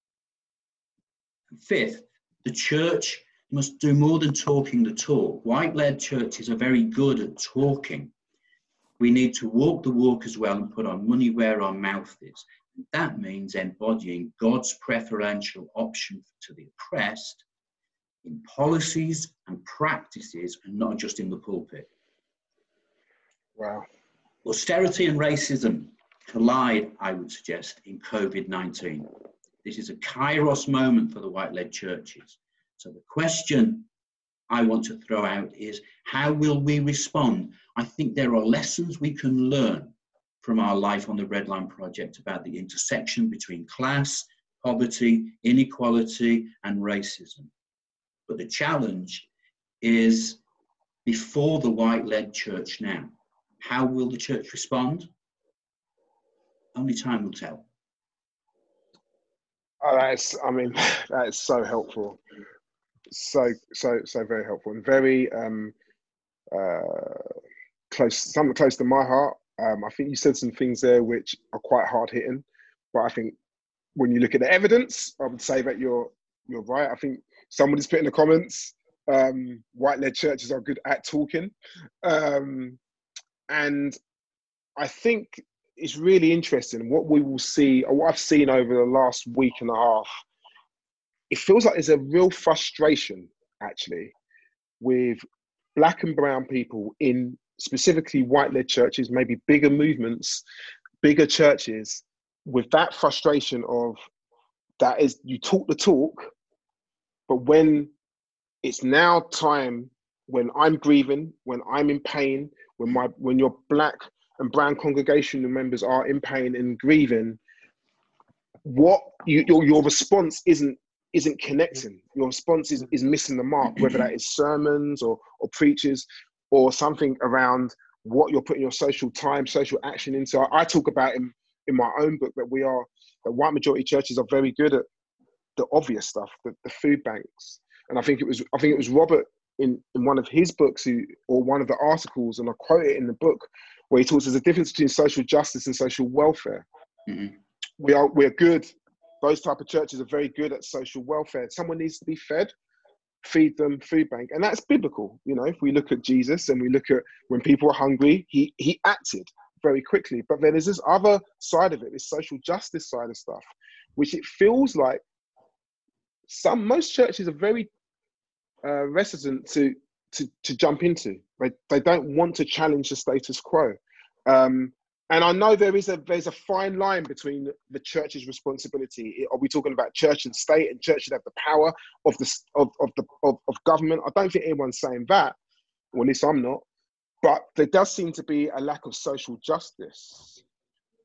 Fifth, the church must do more than talking the talk. White led churches are very good at talking. We need to walk the walk as well and put our money where our mouth is. And that means embodying God's preferential option to the oppressed in policies and practices and not just in the pulpit. Wow. Austerity and racism collide, I would suggest, in COVID 19. This is a kairos moment for the white led churches. So the question I want to throw out is how will we respond? I think there are lessons we can learn from our Life on the Breadline project about the intersection between class, poverty, inequality, and racism. But the challenge is before the white led church now. How will the church respond? Only time will tell. Oh, that's, I mean, that is so helpful. So, so, so very helpful and very um, uh, close, something close to my heart. Um, I think you said some things there which are quite hard hitting, but I think when you look at the evidence, I would say that you're you're right. I think somebody's put in the comments, um, white led churches are good at talking. Um, and I think it's really interesting what we will see, or what I've seen over the last week and a half. It feels like there's a real frustration, actually, with black and brown people in specifically white led churches, maybe bigger movements, bigger churches, with that frustration of that is you talk the talk, but when it's now time when I'm grieving, when I'm in pain, when my when you're black and brown congregational members are in pain and grieving, what you, your, your response isn't isn't connecting. Your response is, is missing the mark, whether that is sermons or, or preachers or something around what you're putting your social time, social action into. I, I talk about in, in my own book that we are, that white majority churches are very good at the obvious stuff, the, the food banks. And I think it was, I think it was Robert in, in one of his books who, or one of the articles, and I quote it in the book, where he talks there's a difference between social justice and social welfare. Mm-hmm. We are we're good those type of churches are very good at social welfare. Someone needs to be fed, feed them food bank, and that's biblical. You know, if we look at Jesus and we look at when people were hungry, he he acted very quickly. But then there's this other side of it, this social justice side of stuff, which it feels like some most churches are very uh, reticent to to to jump into. They they don't want to challenge the status quo. Um, and I know there is a there's a fine line between the church's responsibility. Are we talking about church and state, and church should have the power of the of of the of, of government? I don't think anyone's saying that. Well, at least I'm not. But there does seem to be a lack of social justice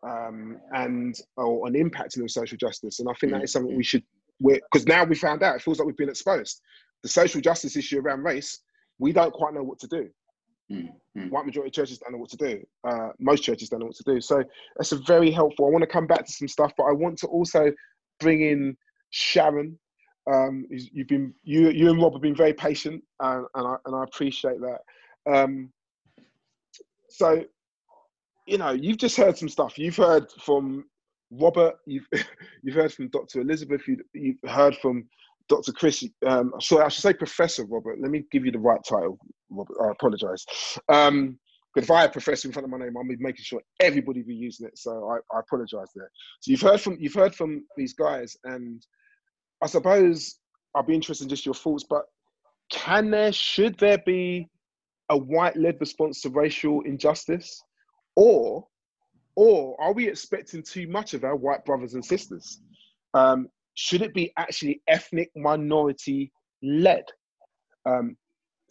um, and or an impact of social justice, and I think that is something we should. Because now we found out, it feels like we've been exposed. The social justice issue around race, we don't quite know what to do. Mm-hmm. White majority churches don't know what to do. Uh, most churches don't know what to do. So that's a very helpful. I want to come back to some stuff, but I want to also bring in Sharon. Um, you've been you you and Rob have been very patient, and, and I and I appreciate that. Um, so, you know, you've just heard some stuff. You've heard from Robert. You've you've heard from Dr. Elizabeth. You, you've heard from Dr. Chris, um, sorry, I should say Professor Robert. Let me give you the right title, Robert. I apologize. Um, if I had professor in front of my name, I'll be making sure everybody be using it. So I, I apologize there. So you've heard from you've heard from these guys, and I suppose I'd be interested in just your thoughts. But can there, should there be a white-led response to racial injustice, or, or are we expecting too much of our white brothers and sisters? Um, should it be actually ethnic minority led? Um,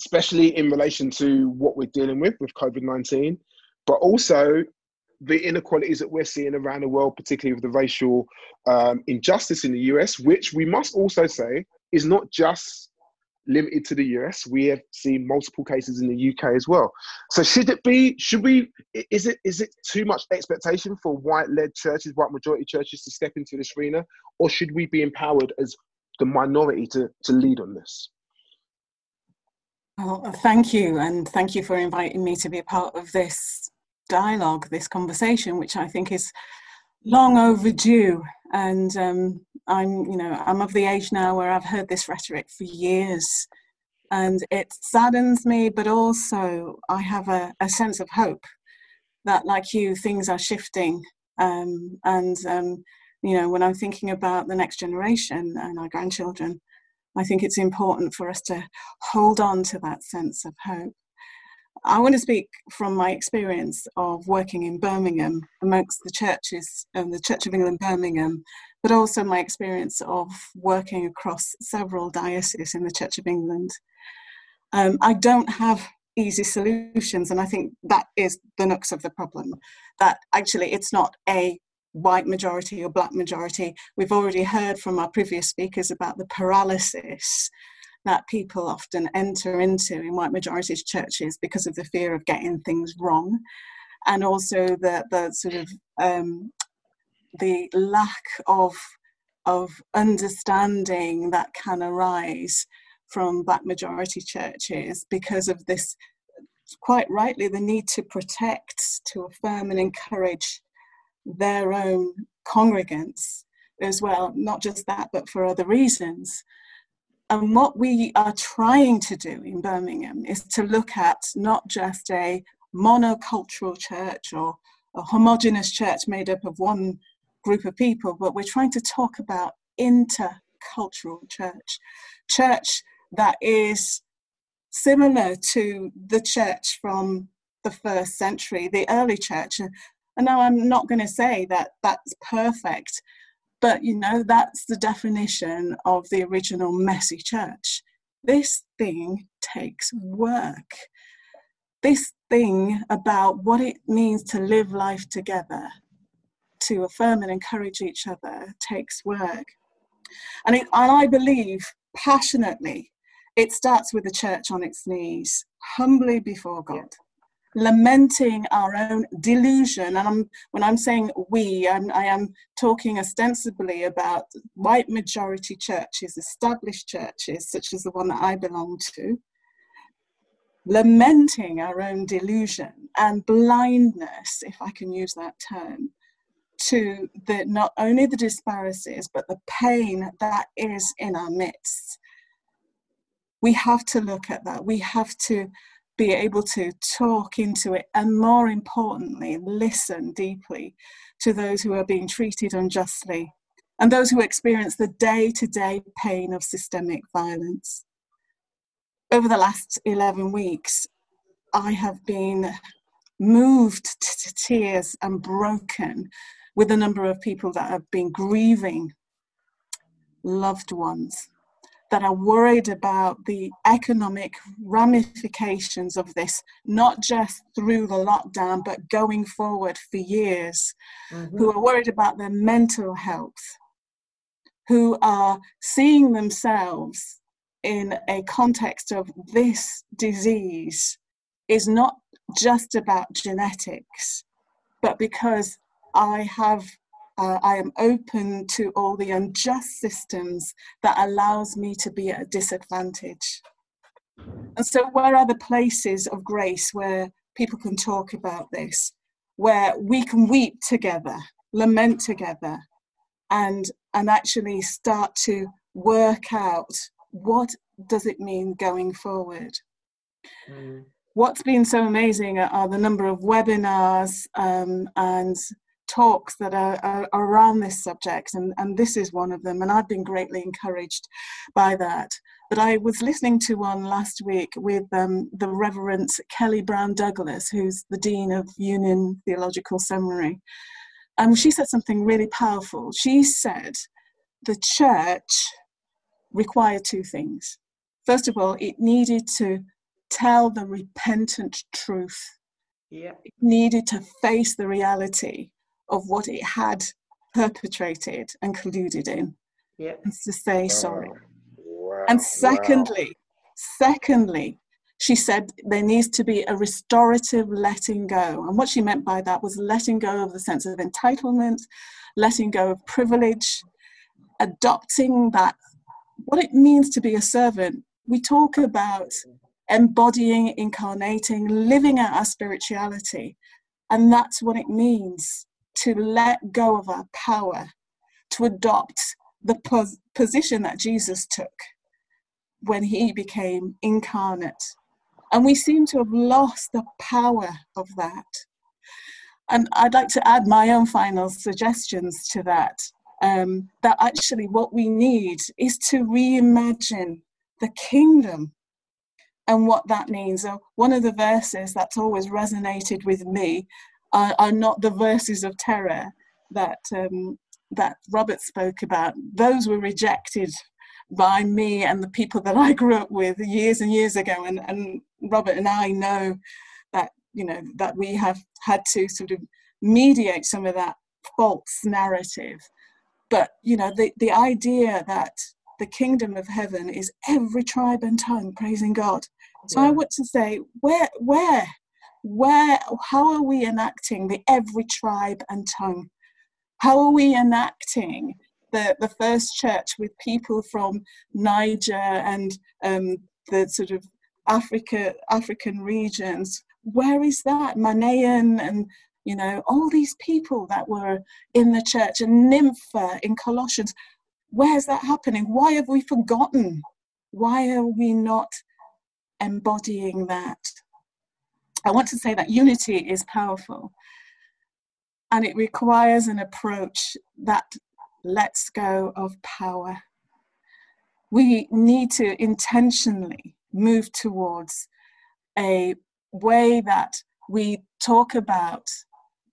especially in relation to what we're dealing with with COVID 19, but also the inequalities that we're seeing around the world, particularly with the racial um, injustice in the US, which we must also say is not just limited to the US. We have seen multiple cases in the UK as well. So should it be? Should we? Is it? Is it too much expectation for white-led churches, white majority churches, to step into this arena, or should we be empowered as the minority to to lead on this? Well, thank you, and thank you for inviting me to be a part of this dialogue, this conversation, which I think is long overdue. And um, I'm, you know, I'm of the age now where I've heard this rhetoric for years, and it saddens me, but also I have a, a sense of hope that, like you, things are shifting. Um, and um, you know, when I'm thinking about the next generation and our grandchildren, I think it's important for us to hold on to that sense of hope. I want to speak from my experience of working in Birmingham amongst the churches, um, the Church of England Birmingham, but also my experience of working across several dioceses in the Church of England. Um, I don't have easy solutions, and I think that is the nux of the problem. That actually it's not a white majority or black majority. We've already heard from our previous speakers about the paralysis that people often enter into in white majority churches because of the fear of getting things wrong. And also the, the sort of um, the lack of of understanding that can arise from black majority churches because of this quite rightly the need to protect to affirm and encourage their own congregants as well. Not just that but for other reasons and what we are trying to do in Birmingham is to look at not just a monocultural church or a homogenous church made up of one group of people, but we're trying to talk about intercultural church, church that is similar to the church from the first century, the early church. And now I'm not going to say that that's perfect, but you know, that's the definition of the original messy church. This thing takes work. this thing about what it means to live life together, to affirm and encourage each other, takes work. And, it, and I believe passionately it starts with the church on its knees, humbly before God. Lamenting our own delusion, and I'm, when I'm saying we, I'm, I am talking ostensibly about white majority churches, established churches, such as the one that I belong to, lamenting our own delusion and blindness, if I can use that term, to the not only the disparities but the pain that is in our midst. We have to look at that. We have to be able to talk into it and more importantly listen deeply to those who are being treated unjustly and those who experience the day-to-day pain of systemic violence. Over the last 11 weeks, I have been moved to tears and broken with a number of people that have been grieving loved ones, that are worried about the economic ramifications of this, not just through the lockdown, but going forward for years, mm-hmm. who are worried about their mental health, who are seeing themselves in a context of this disease is not just about genetics, but because I have uh, I am open to all the unjust systems that allows me to be at a disadvantage. And so, where are the places of grace where people can talk about this, where we can weep together, lament together, and and actually start to work out what does it mean going forward? Mm. What's been so amazing are the number of webinars um, and talks that are, are, around this subject, and, and this is one of them, and I've been greatly encouraged by that. But I was listening to one last week with um, the Reverend Kelly Brown Douglas, who's the Dean of Union Theological Seminary. And she said something really powerful. She said, The church required two things. First of all, it needed to tell the repentant truth. Yeah. It needed to face the reality of what it had perpetrated and colluded in. Yeah. And to say sorry. Wow. And secondly, wow. secondly, she said there needs to be a restorative letting go. And what she meant by that was letting go of the sense of entitlement, letting go of privilege, adopting that what it means to be a servant. We talk about embodying, incarnating, living out our spirituality. And that's what it means to let go of our power, to adopt the pos- position that Jesus took when he became incarnate. And we seem to have lost the power of that. And I'd like to add my own final suggestions to that um, that actually what we need is to reimagine the kingdom and what that means. So one of the verses that's always resonated with me are, are not the verses of terror that um, that Robert spoke about. Those were rejected by me and the people that I grew up with years and years ago. And, and Robert and I know that you know that we have had to sort of mediate some of that false narrative but you know, the, the idea that the kingdom of heaven is every tribe and tongue praising God. So yeah. I want to say, where, where, where, how are we enacting the every tribe and tongue? How are we enacting the, the first church with people from Niger and um, the sort of Africa, African regions? Where is that? Manaen and you know, all these people that were in the church and Nympha in Colossians. Where's that happening? Why have we forgotten? Why are we not embodying that? I want to say that unity is powerful and it requires an approach that lets go of power. We need to intentionally move towards a way that we talk about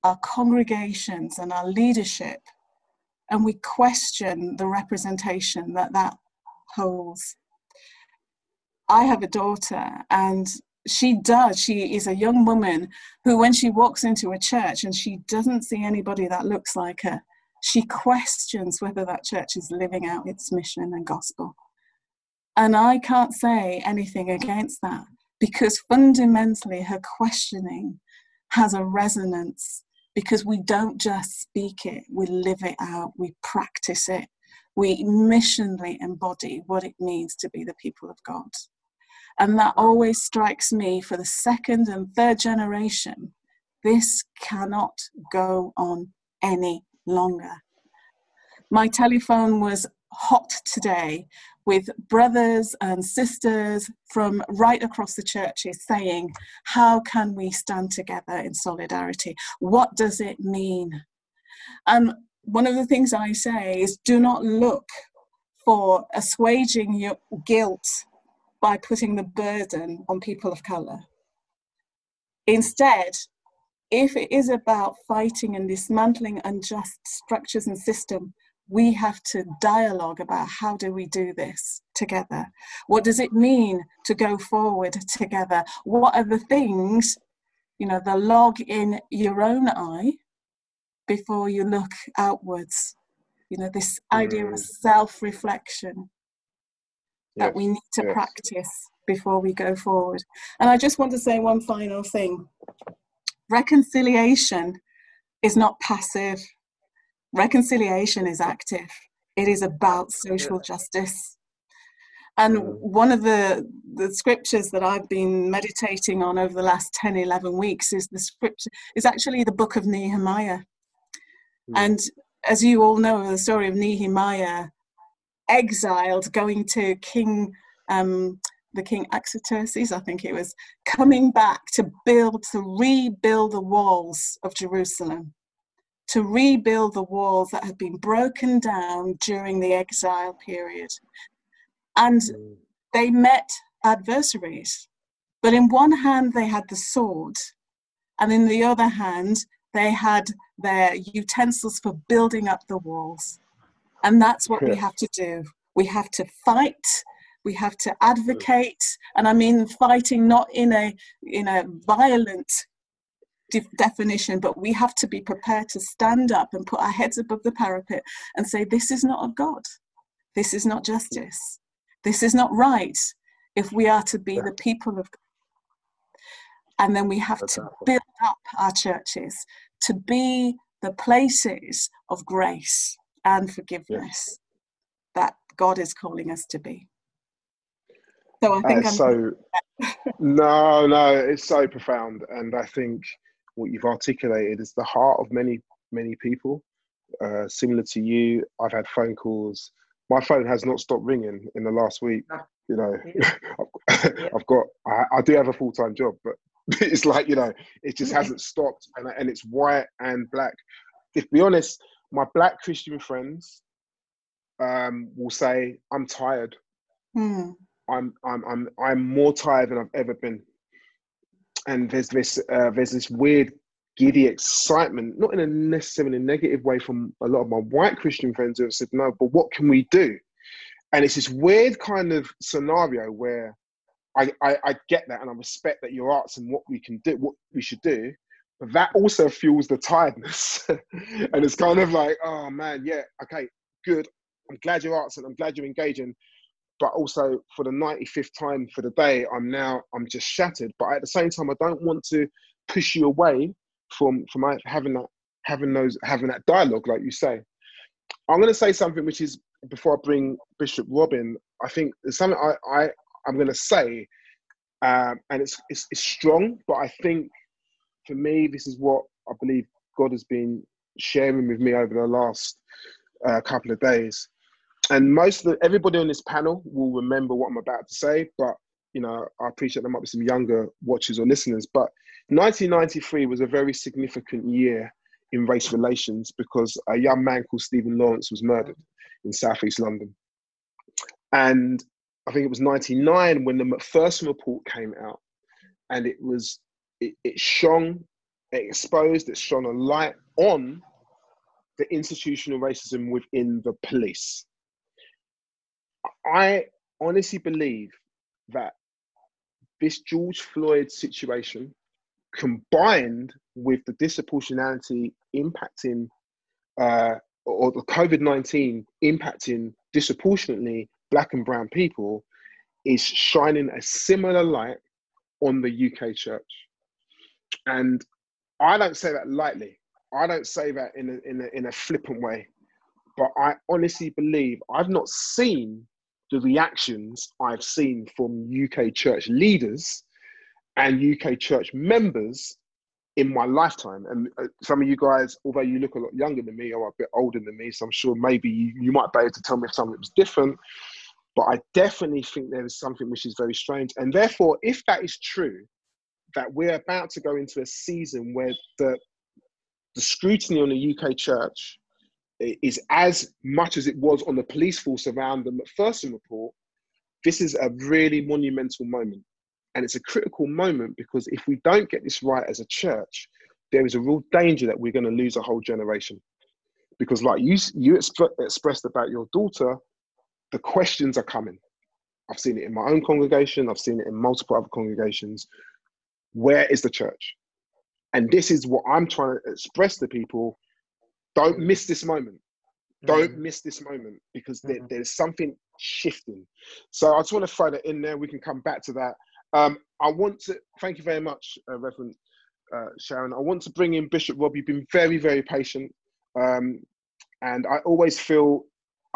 our congregations and our leadership, and we question the representation that that holds. I have a daughter, and she does. She is a young woman who, when she walks into a church and she doesn't see anybody that looks like her, she questions whether that church is living out its mission and gospel. And I can't say anything against that because fundamentally her questioning has a resonance because we don't just speak it, we live it out, we practice it, we missionally embody what it means to be the people of God. And that always strikes me for the second and third generation. This cannot go on any longer. My telephone was hot today with brothers and sisters from right across the churches saying, How can we stand together in solidarity? What does it mean? And one of the things I say is do not look for assuaging your guilt by putting the burden on people of colour. Instead, if it is about fighting and dismantling unjust structures and systems, we have to dialogue about how do we do this together? What does it mean to go forward together? What are the things, you know, the log in your own eye before you look outwards? You know, this idea of mm. self reflection that we need to yes. practice before we go forward. And I just want to say one final thing reconciliation is not passive, reconciliation is active, it is about social justice. And one of the, the scriptures that I've been meditating on over the last 10, 11 weeks is the scripture, is actually the book of Nehemiah. Mm. And as you all know, the story of Nehemiah exiled, going to King, um, the King Artaxerxes, I think it was, coming back to build, to rebuild the walls of Jerusalem, to rebuild the walls that had been broken down during the exile period. And mm. they met adversaries. But in one hand, they had the sword, and in the other hand, they had their utensils for building up the walls. And that's what we have to do. We have to fight. We have to mm. advocate, and I mean fighting not in a in a violent de- definition, but we have to be prepared to stand up and put our heads above the parapet and say, "This is not of God. This is not justice. This is not right." If we are to be the people of and then we have to build up our churches to be the places of grace and forgiveness that God is calling us to be. So I think I'm so no, no, it's so profound, and I think what you've articulated is the heart of many, many people. Uh, similar to you, I've had phone calls. My phone has not stopped ringing in the last week. You know, I've got, I, I do have a full time job, but it's like you know, it just hasn't stopped, and and it's white and black. If be honest, my black Christian friends um, will say, "I'm tired. Mm. I'm I'm I'm I'm more tired than I've ever been." And there's this uh, there's this weird giddy excitement, not in a necessarily negative way, from a lot of my white Christian friends who have said, "No, but what can we do?" And it's this weird kind of scenario where I, I, I get that and I respect that your arts and what we can do, what we should do, that also fuels the tiredness. and it's kind of like, oh man, yeah, okay, good. I'm glad you're and I'm glad you're engaging. But also for the 95th time for the day, I'm now, I'm just shattered. But at the same time, I don't want to push you away from, from having that, having those, having that dialogue, like you say. I'm going to say something which is, before I bring Bishop Robin, I think there's something I, I, I'm going to say, um, and it's, it's, it's strong, but I think for me, this is what I believe God has been sharing with me over the last uh, couple of days. And most of the, everybody on this panel will remember what I'm about to say, but you know, I appreciate there might be some younger watchers or listeners. But 1993 was a very significant year in race relations because a young man called Stephen Lawrence was murdered in southeast London. And I think it was 99 when the Macpherson report came out, and it was it, it shone, it exposed, it shone a light on the institutional racism within the police. I honestly believe that this George Floyd situation, combined with the disproportionality impacting, uh, or the COVID 19 impacting disproportionately black and brown people, is shining a similar light on the UK church. And I don't say that lightly. I don't say that in a, in a, in a flippant way. But I honestly believe I've not seen the reactions I've seen from UK church leaders and UK church members in my lifetime. And uh, some of you guys, although you look a lot younger than me or a bit older than me, so I'm sure maybe you, you might be able to tell me if something was different. But I definitely think there is something which is very strange. And therefore, if that is true, that we're about to go into a season where the the scrutiny on the UK church is as much as it was on the police force around the Macpherson report. This is a really monumental moment. And it's a critical moment because if we don't get this right as a church, there is a real danger that we're going to lose a whole generation. Because, like you, you exp- expressed about your daughter, the questions are coming. I've seen it in my own congregation, I've seen it in multiple other congregations. Where is the church? And this is what I'm trying to express to people. Don't miss this moment. Don't mm. miss this moment because there, mm. there's something shifting. So I just want to throw that in there. We can come back to that. Um, I want to thank you very much, uh, Reverend uh, Sharon. I want to bring in Bishop Rob. You've been very, very patient. Um, and I always feel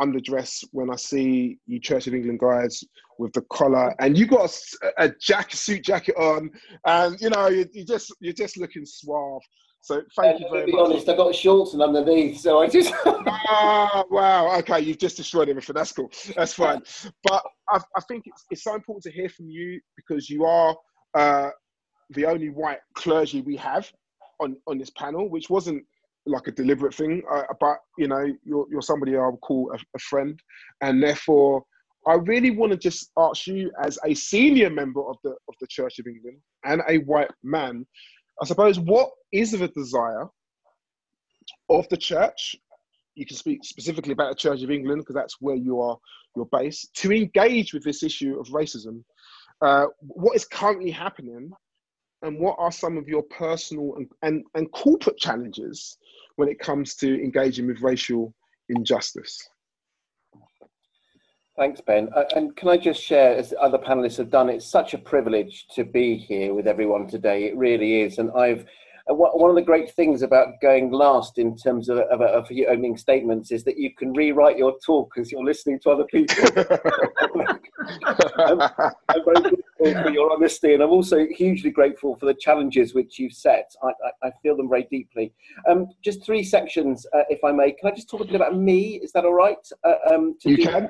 underdress when I see you Church of England guys with the collar, and you got a, a jacket, suit jacket on, and you know you, you just you're just looking suave. So thank and you very to be much. honest, I got shorts and underneath, so I just. ah, wow. Okay, you've just destroyed everything. That's cool. That's fine. But I, I think it's, it's so important to hear from you because you are uh, the only white clergy we have on on this panel, which wasn't like a deliberate thing. Uh, but you know, you're you're somebody I would call a, a friend, and therefore, I really want to just ask you, as a senior member of the of the Church of England and a white man, I suppose, what is the desire of the church? You can speak specifically about the Church of England because that's where you are your base to engage with this issue of racism. Uh, what is currently happening and what are some of your personal and, and, and corporate challenges when it comes to engaging with racial injustice? Thanks, Ben. Uh, and can I just share, as other panelists have done, it's such a privilege to be here with everyone today. It really is. And I've one of the great things about going last in terms of, of, of, your opening statements is that you can rewrite your talk as you're listening to other people. I'm, I'm, very grateful for your honesty, and I'm also hugely grateful for the challenges which you've set. I, I, I feel them very deeply. Um, just three sections, uh, if I may. Can I just talk a bit about me? Is that all right? Uh, um, you can.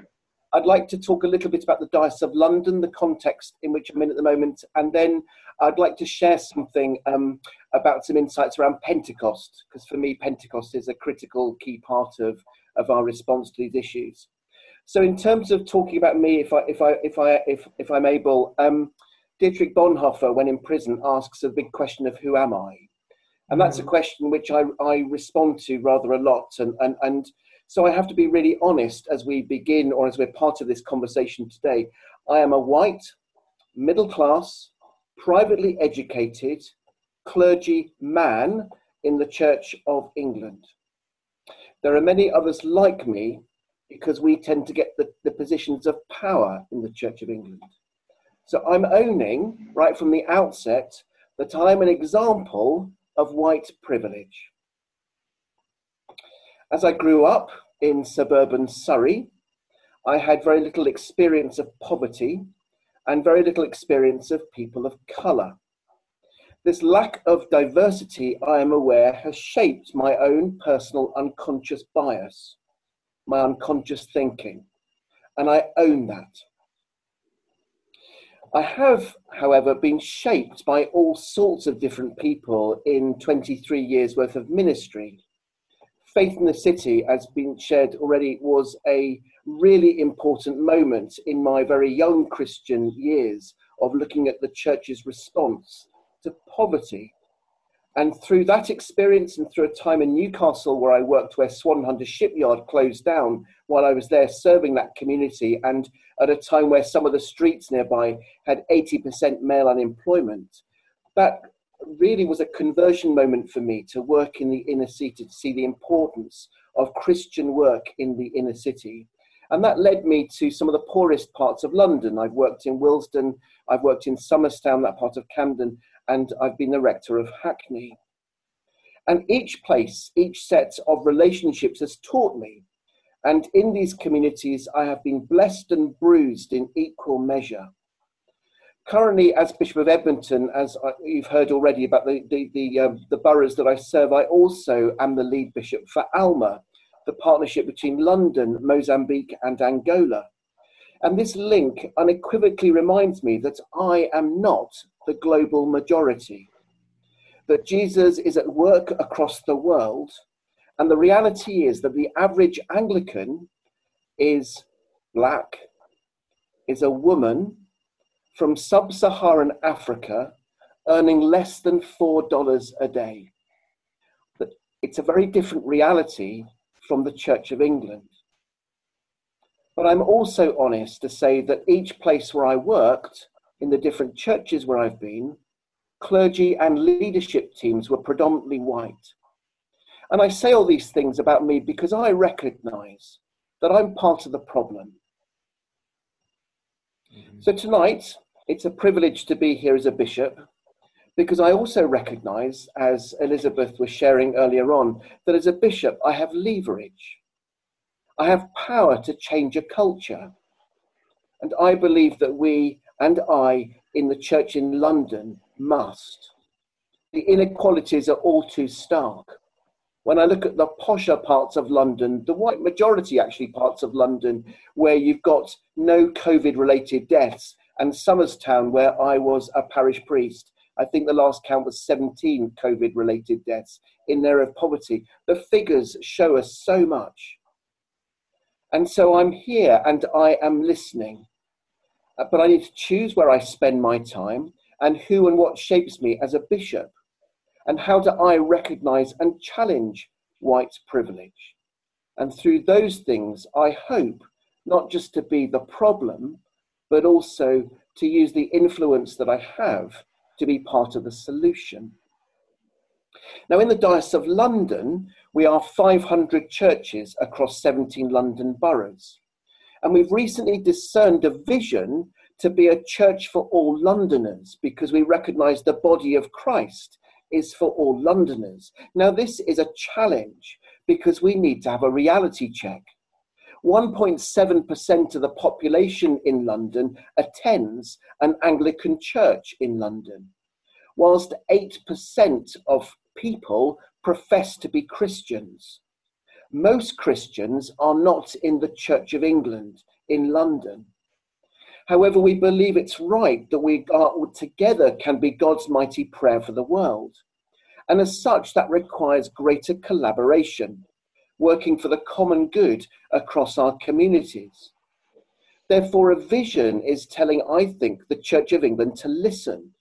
I'd like to talk a little bit about the Diocese of London, the context in which I'm in at the moment, and then I'd like to share something um, about some insights around Pentecost, because for me, Pentecost is a critical key part of, of our response to these issues. So, in terms of talking about me, if I if I if I if if I'm able, um, Dietrich Bonhoeffer, when in prison, asks a big question of who am I, and that's a mm. question which I I respond to rather a lot, and and and so I have to be really honest as we begin or as we're part of this conversation today. I am a white, middle class, privately educated clergy man in the Church of England. There are many others like me because we tend to get the, the positions of power in the Church of England. So I'm owning right from the outset that I'm an example of white privilege. As I grew up in suburban Surrey, I had very little experience of poverty and very little experience of people of colour. This lack of diversity, I am aware, has shaped my own personal unconscious bias, my unconscious thinking, and I own that. I have, however, been shaped by all sorts of different people in 23 years worth of ministry Faith in the City, as been shared already, was a really important moment in my very young Christian years of looking at the church's response to poverty. And through that experience and through a time in Newcastle where I worked where Swan Hunter Shipyard closed down while I was there serving that community, and at a time where some of the streets nearby had 80% male unemployment, that really was a conversion moment for me to work in the inner city, to see the importance of Christian work in the inner city. And that led me to some of the poorest parts of London. I've worked in Willesden, I've worked in Somerstown, that part of Camden, and I've been the rector of Hackney. And each place, each set of relationships has taught me. And in these communities, I have been blessed and bruised in equal measure. Currently, as Bishop of Edmonton, as you've heard already about the, the, the, um, the boroughs that I serve, I also am the lead bishop for ALMA, the partnership between London, Mozambique, and Angola. And this link unequivocally reminds me that I am not the global majority, that Jesus is at work across the world. And the reality is that the average Anglican is black, is a woman from sub Saharan Africa earning less than $4 a day. It's a very different reality from the Church of England. But I'm also honest to say that each place where I worked, in the different churches where I've been, clergy and leadership teams were predominantly white. And I say all these things about me because I recognize that I'm part of the problem. Mm-hmm. So tonight, it's a privilege to be here as a bishop because I also recognize, as Elizabeth was sharing earlier on, that as a bishop, I have leverage. I have power to change a culture. And I believe that we and I in the church in London must. The inequalities are all too stark. When I look at the posher parts of London, the white majority actually parts of London, where you've got no COVID related deaths, and Somerstown, where I was a parish priest, I think the last count was 17 COVID related deaths in there of poverty. The figures show us so much. And so I'm here and I am listening. Uh, but I need to choose where I spend my time and who and what shapes me as a bishop. And how do I recognize and challenge white privilege? And through those things, I hope not just to be the problem, but also to use the influence that I have to be part of the solution. Now, in the Diocese of London, we are 500 churches across 17 London boroughs. And we've recently discerned a vision to be a church for all Londoners because we recognize the body of Christ is for all Londoners. Now, this is a challenge because we need to have a reality check. 1.7% of the population in London attends an Anglican church in London, whilst 8% of people profess to be Christians. Most Christians are not in the Church of England in London. However, we believe it's right that we are together can be God's mighty prayer for the world. And as such, that requires greater collaboration working for the common good across our communities. Therefore, a vision is telling, I think, the Church of England to listen,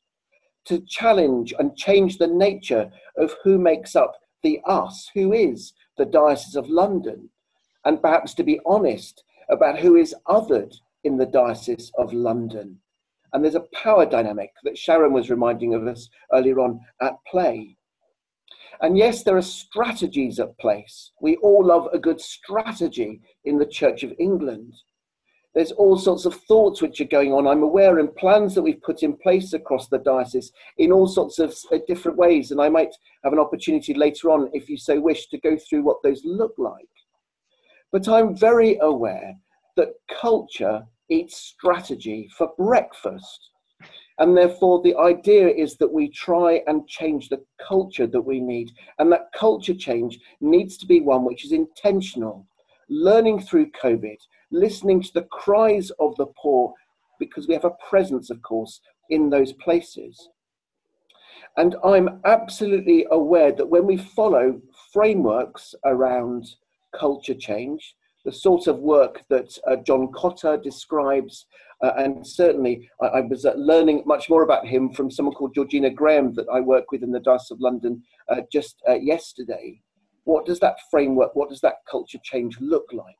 to challenge and change the nature of who makes up the us, who is the Diocese of London, and perhaps to be honest about who is othered in the Diocese of London. And there's a power dynamic that Sharon was reminding of us earlier on at play. And yes, there are strategies at place. We all love a good strategy in the Church of England. There's all sorts of thoughts which are going on. I'm aware and plans that we've put in place across the diocese in all sorts of uh, different ways. And I might have an opportunity later on, if you so wish, to go through what those look like. But I'm very aware that culture eats strategy for breakfast. And therefore, the idea is that we try and change the culture that we need. And that culture change needs to be one which is intentional, learning through COVID, listening to the cries of the poor, because we have a presence, of course, in those places. And I'm absolutely aware that when we follow frameworks around culture change, the sort of work that uh, John Kotter describes Uh, and certainly, I, I was uh, learning much more about him from someone called Georgina Graham that I work with in the Diocese of London uh, just uh, yesterday. What does that framework, what does that culture change look like?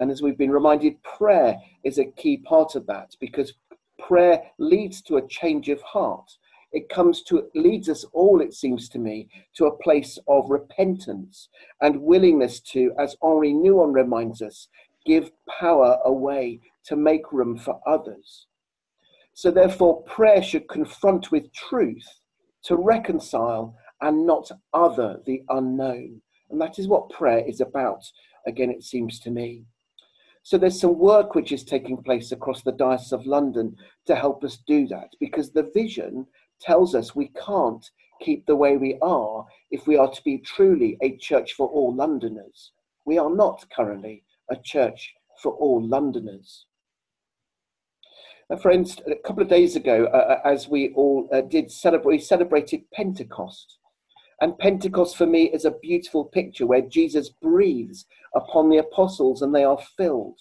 And as we've been reminded, prayer is a key part of that because prayer leads to a change of heart. It comes to leads us all, it seems to me, to a place of repentance and willingness to, as Henri Nouwen reminds us, give power away to make room for others. So, therefore, prayer should confront with truth to reconcile and not other the unknown. And that is what prayer is about, again, it seems to me. So there's some work which is taking place across the Diocese of London to help us do that because the vision tells us we can't keep the way we are if we are to be truly a church for all Londoners. We are not currently a church for all Londoners. Now, friends, a couple of days ago, uh, uh, as we all uh, did celebrate, we celebrated Pentecost. And Pentecost for me is a beautiful picture where Jesus breathes upon the apostles and they are filled.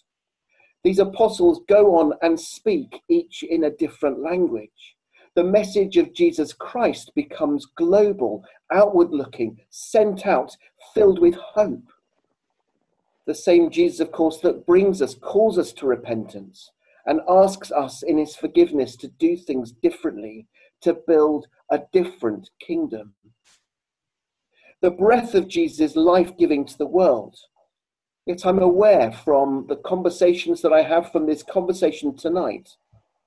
These apostles go on and speak, each in a different language. The message of Jesus Christ becomes global, outward looking, sent out, filled with hope. The same Jesus, of course, that brings us, calls us to repentance, and asks us in his forgiveness to do things differently, to build a different kingdom. The breath of Jesus is life giving to the world. Yet I'm aware from the conversations that I have from this conversation tonight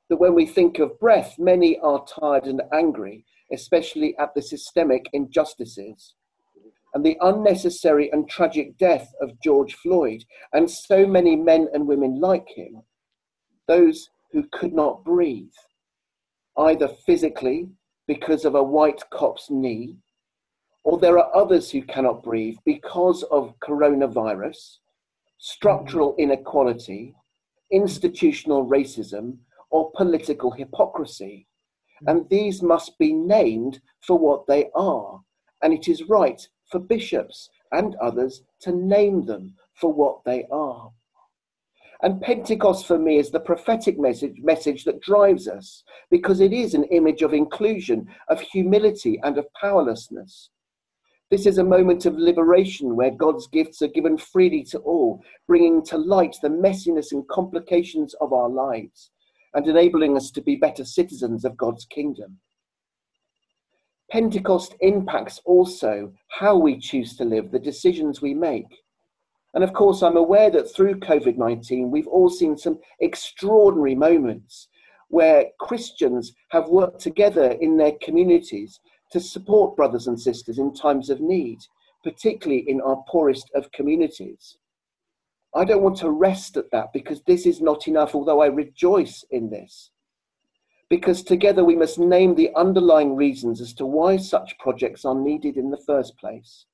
that when we think of breath, many are tired and angry, especially at the systemic injustices and the unnecessary and tragic death of George Floyd and so many men and women like him, those who could not breathe, either physically because of a white cop's knee or there are others who cannot breathe because of coronavirus, structural inequality, institutional racism, or political hypocrisy. And these must be named for what they are. And it is right for bishops and others to name them for what they are. And Pentecost for me is the prophetic message, message that drives us because it is an image of inclusion, of humility, and of powerlessness. This is a moment of liberation where God's gifts are given freely to all, bringing to light the messiness and complications of our lives and enabling us to be better citizens of God's kingdom. Pentecost impacts also how we choose to live, the decisions we make. And of course, I'm aware that through COVID 19, we've all seen some extraordinary moments where Christians have worked together in their communities to support brothers and sisters in times of need, particularly in our poorest of communities. I don't want to rest at that because this is not enough, although I rejoice in this. Because together we must name the underlying reasons as to why such projects are needed in the first place.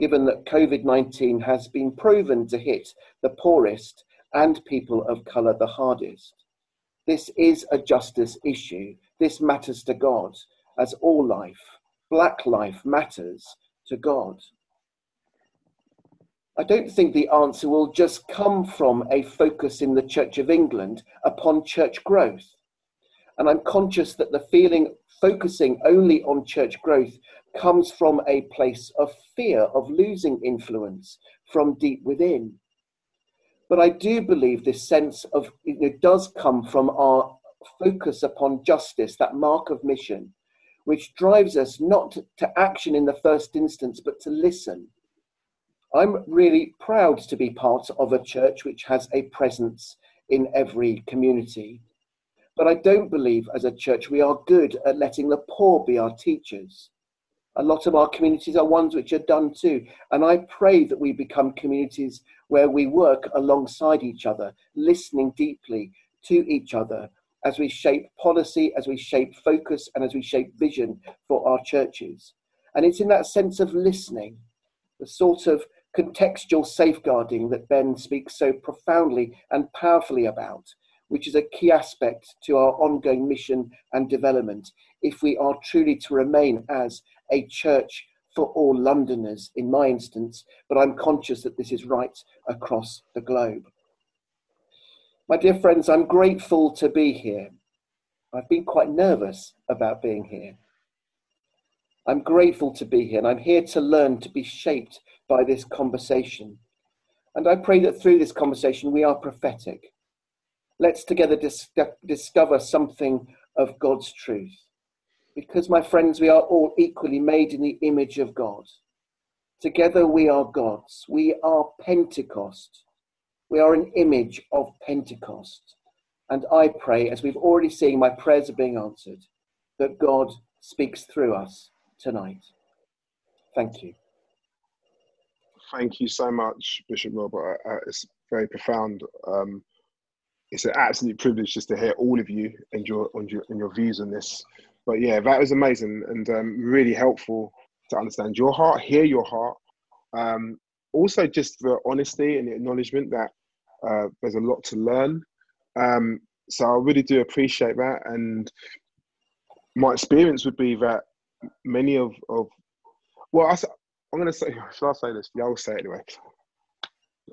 Given that COVID 19 has been proven to hit the poorest and people of colour the hardest. This is a justice issue. This matters to God as all life, black life matters to God. I don't think the answer will just come from a focus in the Church of England upon church growth. And I'm conscious that the feeling focusing only on church growth comes from a place of fear of losing influence from deep within. But I do believe this sense of it does come from our focus upon justice, that mark of mission, which drives us not to action in the first instance, but to listen. I'm really proud to be part of a church which has a presence in every community. But I don't believe as a church we are good at letting the poor be our teachers. A lot of our communities are ones which are done too. And I pray that we become communities where we work alongside each other, listening deeply to each other, as we shape policy, as we shape focus, and as we shape vision for our churches. And it's in that sense of listening, the sort of contextual safeguarding that Ben speaks so profoundly and powerfully about, which is a key aspect to our ongoing mission and development if we are truly to remain as a church for all Londoners, in my instance, but I'm conscious that this is right across the globe. My dear friends, I'm grateful to be here. I've been quite nervous about being here. I'm grateful to be here, and I'm here to learn to be shaped by this conversation. And I pray that through this conversation we are prophetic. Let's together dis- discover something of God's truth. Because, my friends, we are all equally made in the image of God. Together we are God's. We are Pentecost. We are an image of Pentecost. And I pray, as we've already seen, my prayers are being answered, that God speaks through us tonight. Thank you. Thank you so much, Bishop Robert. Uh, it's very profound. Um, it's an absolute privilege just to hear all of you and your, and your, and your views on this. But yeah, that was amazing and um, really helpful to understand your heart, hear your heart. Um, also, just the honesty and the acknowledgement that uh, there's a lot to learn. Um, so I really do appreciate that. And my experience would be that many of, of well, I, am going to say, should I say this? Yeah, I'll say it anyway.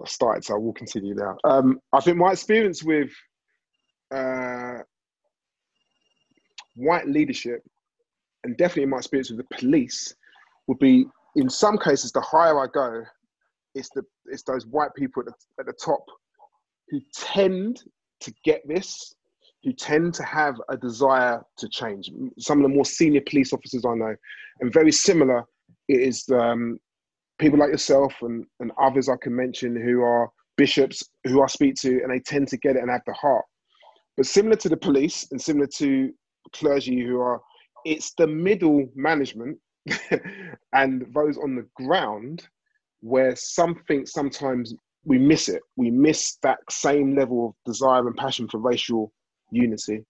I started, so I will continue now. Um, I think my experience with uh, white leadership, and definitely my experience with the police, would be in some cases the higher I go, it's the it's those white people at the, at the top who tend to get this, who tend to have a desire to change. Some of the more senior police officers I know, and very similar, it is um, people like yourself and, and others I can mention who are bishops who I speak to, and they tend to get it and have the heart. But similar to the police and similar to clergy who are, it's the middle management and those on the ground where something sometimes we miss it. We miss that same level of desire and passion for racial unity.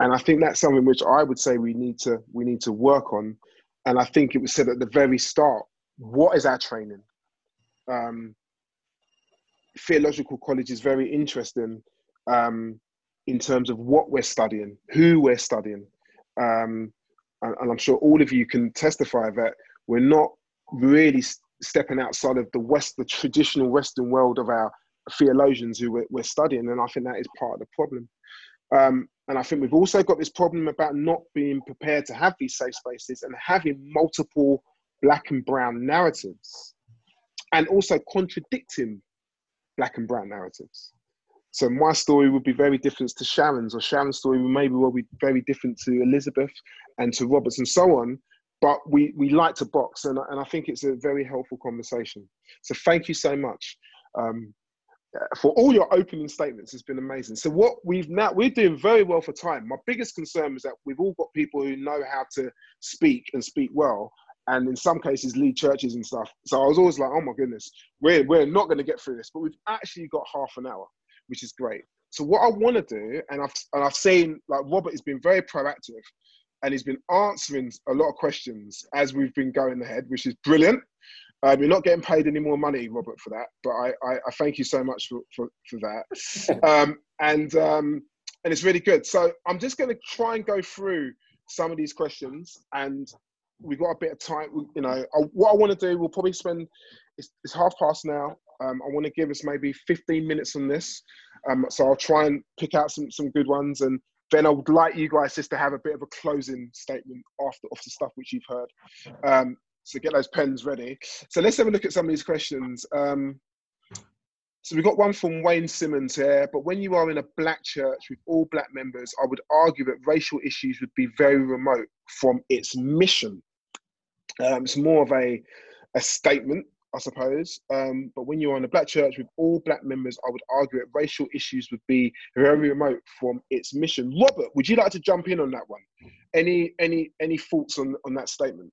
And I think that's something which I would say we need to we need to work on. And I think it was said at the very start, what is our training? Um, theological college is very interesting um, in terms of what we're studying, who we're studying. Um, and, and, I'm sure all of you can testify that we're not really stepping outside of the West, the traditional Western world of our theologians who we're, we're studying, and I think that is part of the problem. Um, and I think we've also got this problem about not being prepared to have these safe spaces and having multiple black and brown narratives, and also contradicting black and brown narratives. So my story would be very different to Sharon's, or Sharon's story maybe will be very different to Elizabeth and to Roberts and so on but we, we like to box, and, and I think it's a very helpful conversation. So thank you so much um, for all your opening statements. It's been amazing. So what we've now we're doing very well for time. My biggest concern is that we've all got people who know how to speak and speak well, and in some cases lead churches and stuff. So I was always like, oh my goodness, we're we're not going to get through this, but we've actually got half an hour, which is great. So what I want to do, and I've and I've seen like Robert has been very proactive and he's been answering a lot of questions as we've been going ahead, which is brilliant. Um, you're not getting paid any more money, Robert, for that, but I, I, I thank you so much for, for, for that. Um, and, um, and it's really good. So I'm just going to try and go through some of these questions and we've got a bit of time. You know, I, what I want to do, we'll probably spend, it's, it's half past now. Um, I want to give us maybe 15 minutes on this. Um, so I'll try and pick out some, some good ones and then I would like you guys just to have a bit of a closing statement after off the stuff which you've heard. Um, so get those pens ready. So let's have a look at some of these questions. Um, so we've got one from Wayne Simmons here. But when you are in a black church with all black members, I would argue that racial issues would be very remote from its mission. Um, it's more of a a statement I suppose. Um, but when you're on a black church with all black members, I would argue that racial issues would be very remote from its mission. Robert, would you like to jump in on that one? Any any any thoughts on on that statement?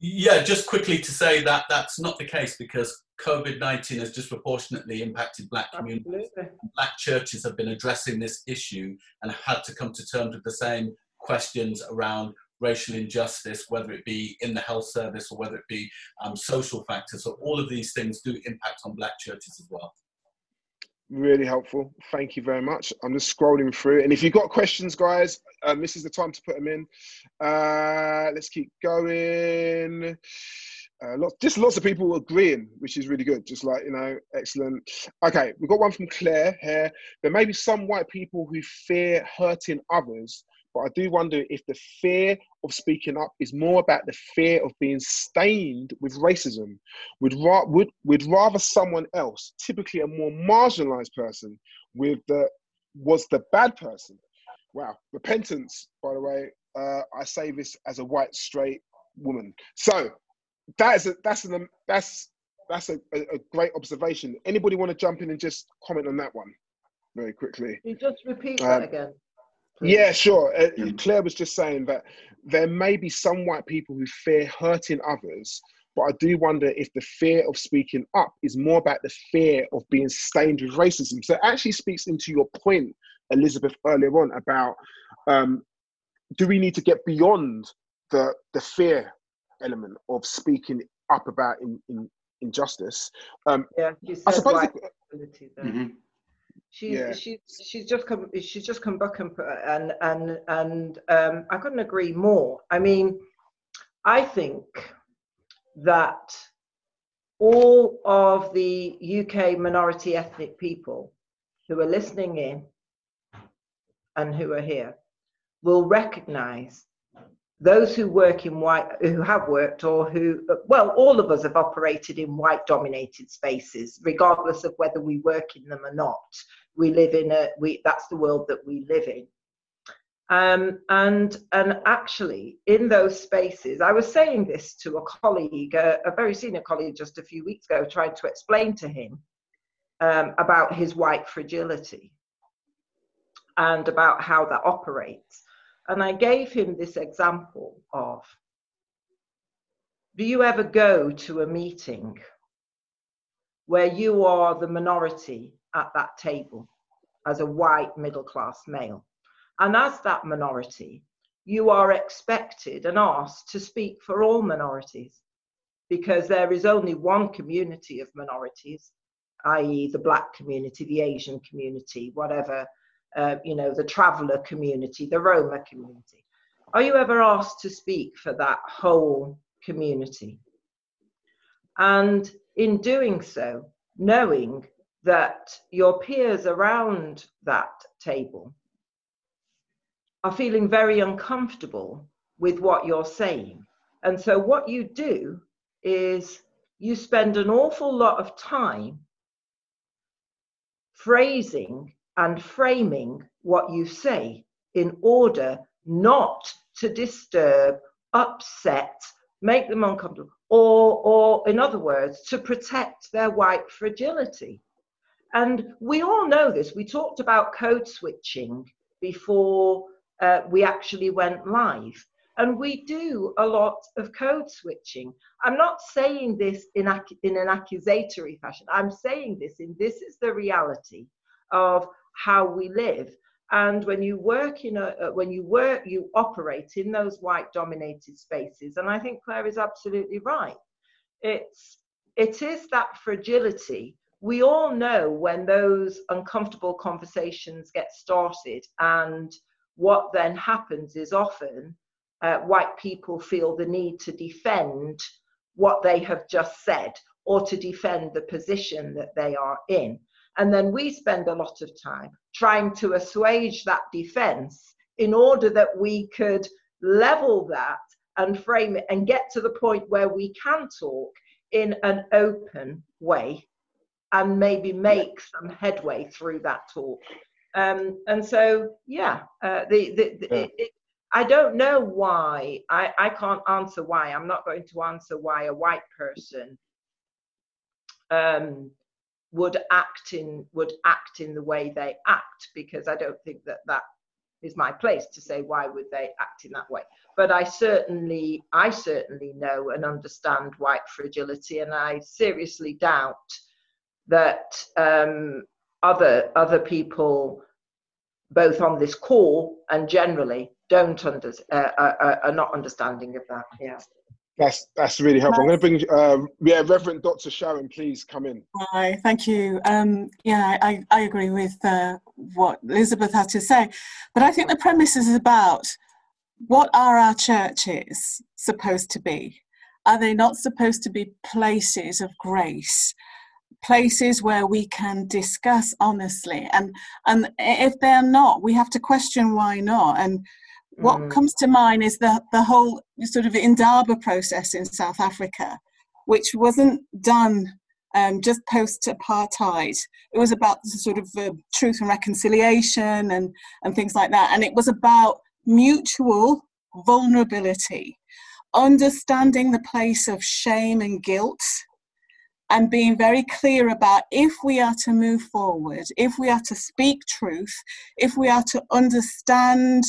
Yeah, just quickly to say that that's not the case because COVID 19 has disproportionately impacted black communities. Absolutely. Black churches have been addressing this issue and had to come to terms with the same questions around racial injustice, whether it be in the health service or whether it be um, social factors. So all of these things do impact on black churches as well. Really helpful. Thank you very much. I'm just scrolling through. And if you've got questions, guys, um, this is the time to put them in. Uh, let's keep going. Uh, lots, just lots of people agreeing, which is really good. Just like you know, excellent. Okay, we've got one from Claire here. There may be some white people who fear hurting others, but I do wonder if the fear of speaking up is more about the fear of being stained with racism. Would ra- would would rather someone else, typically a more marginalised person, with the was the bad person. Wow, repentance. By the way, uh, I say this as a white straight woman. So that is a, that's an that's that's a, a, great observation. Anybody want to jump in and just comment on that one very quickly? You just repeat that um, again. Please. Yeah, sure. Uh, Claire was just saying that there may be some white people who fear hurting others, but I do wonder if the fear of speaking up is more about the fear of being stained with racism. So it actually speaks into your point, Elizabeth, earlier on about um, do we need to get beyond the the fear element of speaking up about in, in injustice. Um, yeah, you said I suppose the, mm-hmm. She's yeah. she's she's just come she's just come back and and and and um, I couldn't agree more. I mean, I think that all of the UK minority ethnic people who are listening in and who are here will recognise those who work in white who have worked or who well all of us have operated in white dominated spaces regardless of whether we work in them or not. We live in a we that's the world that we live in. Um, and and actually in those spaces i was saying this to a colleague a, a very senior colleague just a few weeks ago trying to explain to him um, about his white fragility and about how that operates and I gave him this example of do you ever go to a meeting where you are the minority at that table as a white middle class male? And as that minority, you are expected and asked to speak for all minorities because there is only one community of minorities, i.e., the black community, the Asian community, whatever uh, you know, the traveller community, the Roma community. Are you ever asked to speak for that whole community? And in doing so, knowing that your peers around that table are feeling very uncomfortable with what you're saying. And so, what you do is you spend an awful lot of time phrasing and framing what you say in order not to disturb, upset, make them uncomfortable, or, or in other words, to protect their white fragility. And we all know this. We talked about code switching before uh, we actually went live. And we do a lot of code switching. I'm not saying this in, in an accusatory fashion. I'm saying this in this is the reality of how we live. And when you work in a, uh, when you work, you operate in those white dominated spaces. And I think Claire is absolutely right. It's, it is that fragility. We all know when those uncomfortable conversations get started, and what then happens is often uh, white people feel the need to defend what they have just said or to defend the position that they are in. And then we spend a lot of time trying to assuage that defense in order that we could level that and frame it and get to the point where we can talk in an open way and maybe make some headway through that talk. Um, and so, yeah, uh, the, the, the yeah. It, it, I don't know why. I, I can't answer why. I'm not going to answer why a white person um, would act in would act in the way they act because I don't think that that is my place to say why would they act in that way. But i certainly i certainly know and understand white fragility and i seriously doubt that um, other other people both on this call and generally don't under uh, are, are not understanding of that yeah that's that's really helpful. I'm going to bring uh, yeah, Reverend Dr. Sharon, please come in. Hi, thank you. Um, yeah, I, I agree with uh, what Elizabeth had to say, but I think the premise is about what are our churches supposed to be, are they not supposed to be places of grace? Places where we can discuss honestly, and and if they're not, we have to question why not. And what mm. comes to mind is the the whole sort of Indaba process in South Africa, which wasn't done um, just post apartheid. It was about sort of uh, truth and reconciliation and, and things like that. And it was about mutual vulnerability, understanding the place of shame and guilt, and being very clear about if we are to move forward, if we are to speak truth, if we are to understand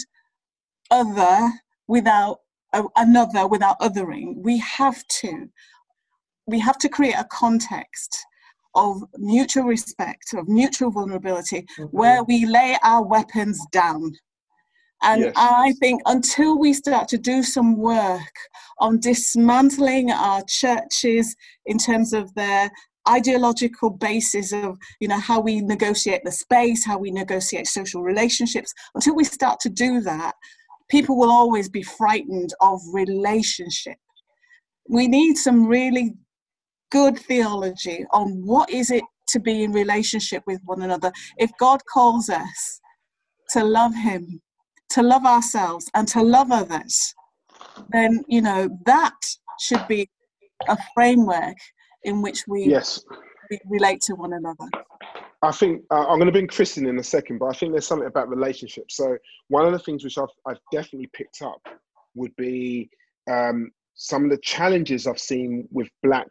other without uh, another without othering, we have to we have to create a context of mutual respect, of mutual vulnerability, mm-hmm. where we lay our weapons down. And yes. I think until we start to do some work on dismantling our churches in terms of their ideological basis of you know how we negotiate the space how we negotiate social relationships until we start to do that people will always be frightened of relationship we need some really good theology on what is it to be in relationship with one another. If God calls us to love Him, to love ourselves, and to love others, then you know that should be a framework in which we, yes. relate to one another. I think uh, I'm going to bring Kristen in a second, but I think there's something about relationships. So one of the things which I've, I've definitely picked up would be um, some of the challenges I've seen with black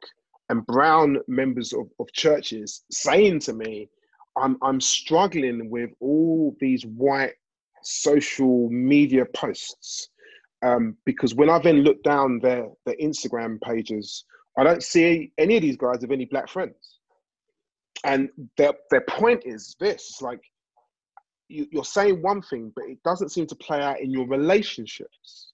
and brown members of, of churches saying to me, I'm, I'm struggling with all these white social media posts. Um, because when I then look down their, their Instagram pages, I don't see any of these guys have any black friends. And their, their point is this like, you, you're saying one thing, but it doesn't seem to play out in your relationships.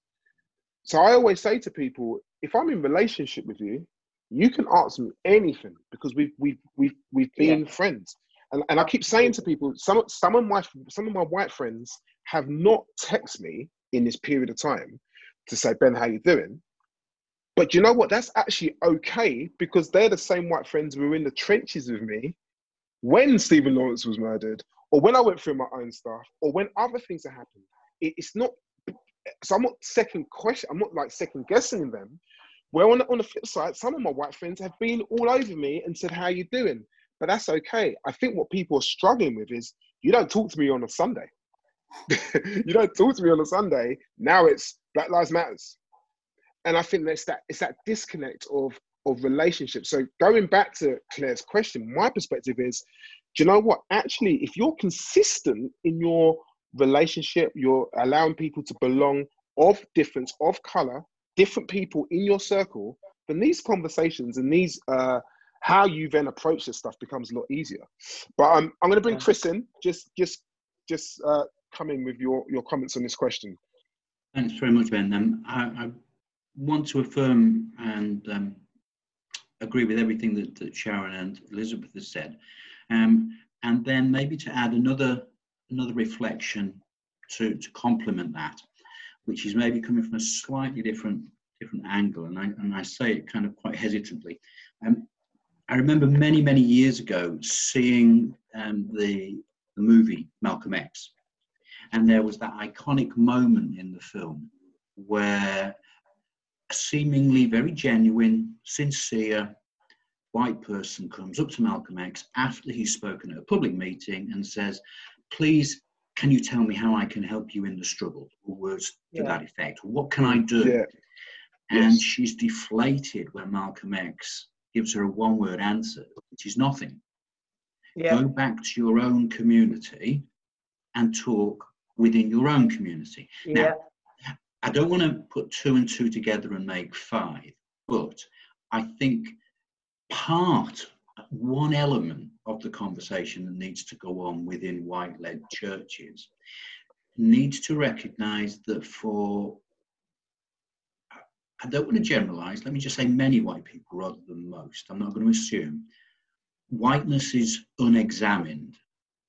So I always say to people, if I'm in relationship with you, you can ask me anything because we've we've we've we've been yeah. friends. And, and I keep saying to people, some some of my some of my white friends have not texted me in this period of time to say, Ben, how you doing? But you know what? That's actually okay because they're the same white friends who were in the trenches with me when Stephen Lawrence was murdered, or when I went through my own stuff, or when other things have happened. It, it's not. So I'm not second question. I'm not like second guessing them well, on the, on the flip side, some of my white friends have been all over me and said, "How are you doing?" But that's okay. I think what people are struggling with is you don't talk to me on a Sunday. you don't talk to me on a Sunday. Now it's Black Lives Matters, and I think that's that it's that disconnect of of relationships. So going back to Claire's question, my perspective is, do you know what? Actually, if you're consistent in your relationship, you're allowing people to belong of difference, of color, different people in your circle, then these conversations and these uh, how you then approach this stuff becomes a lot easier. But um, I'm going to bring Chris in. Just just just uh, come in with your your comments on this question. Thanks very much, Ben. Um, I, I, want to affirm and um, agree with everything that, that, Sharon and Elizabeth has said, um, and then maybe to add another another reflection to to complement that which is maybe coming from a slightly different different angle, and I and I say it kind of quite hesitantly. Um, I remember many many years ago seeing um, the the movie Malcolm X, and there was that iconic moment in the film where seemingly very genuine, sincere white person comes up to Malcolm X after he's spoken at a public meeting and says, "Please can you tell me how I can help you in the struggle? Or words to yeah. that effect. What can I do? Yeah. And yes. she's deflated when Malcolm X gives her a one word answer, which is nothing. Yeah. Go back to your own community and talk within your own community. Yeah. Now, I don't want to put two and two together and make five, but I think part one element of the conversation that needs to go on within white led churches needs to recognize that for I don't want to generalize, let me just say many white people rather than most. I'm not going to assume. Whiteness is unexamined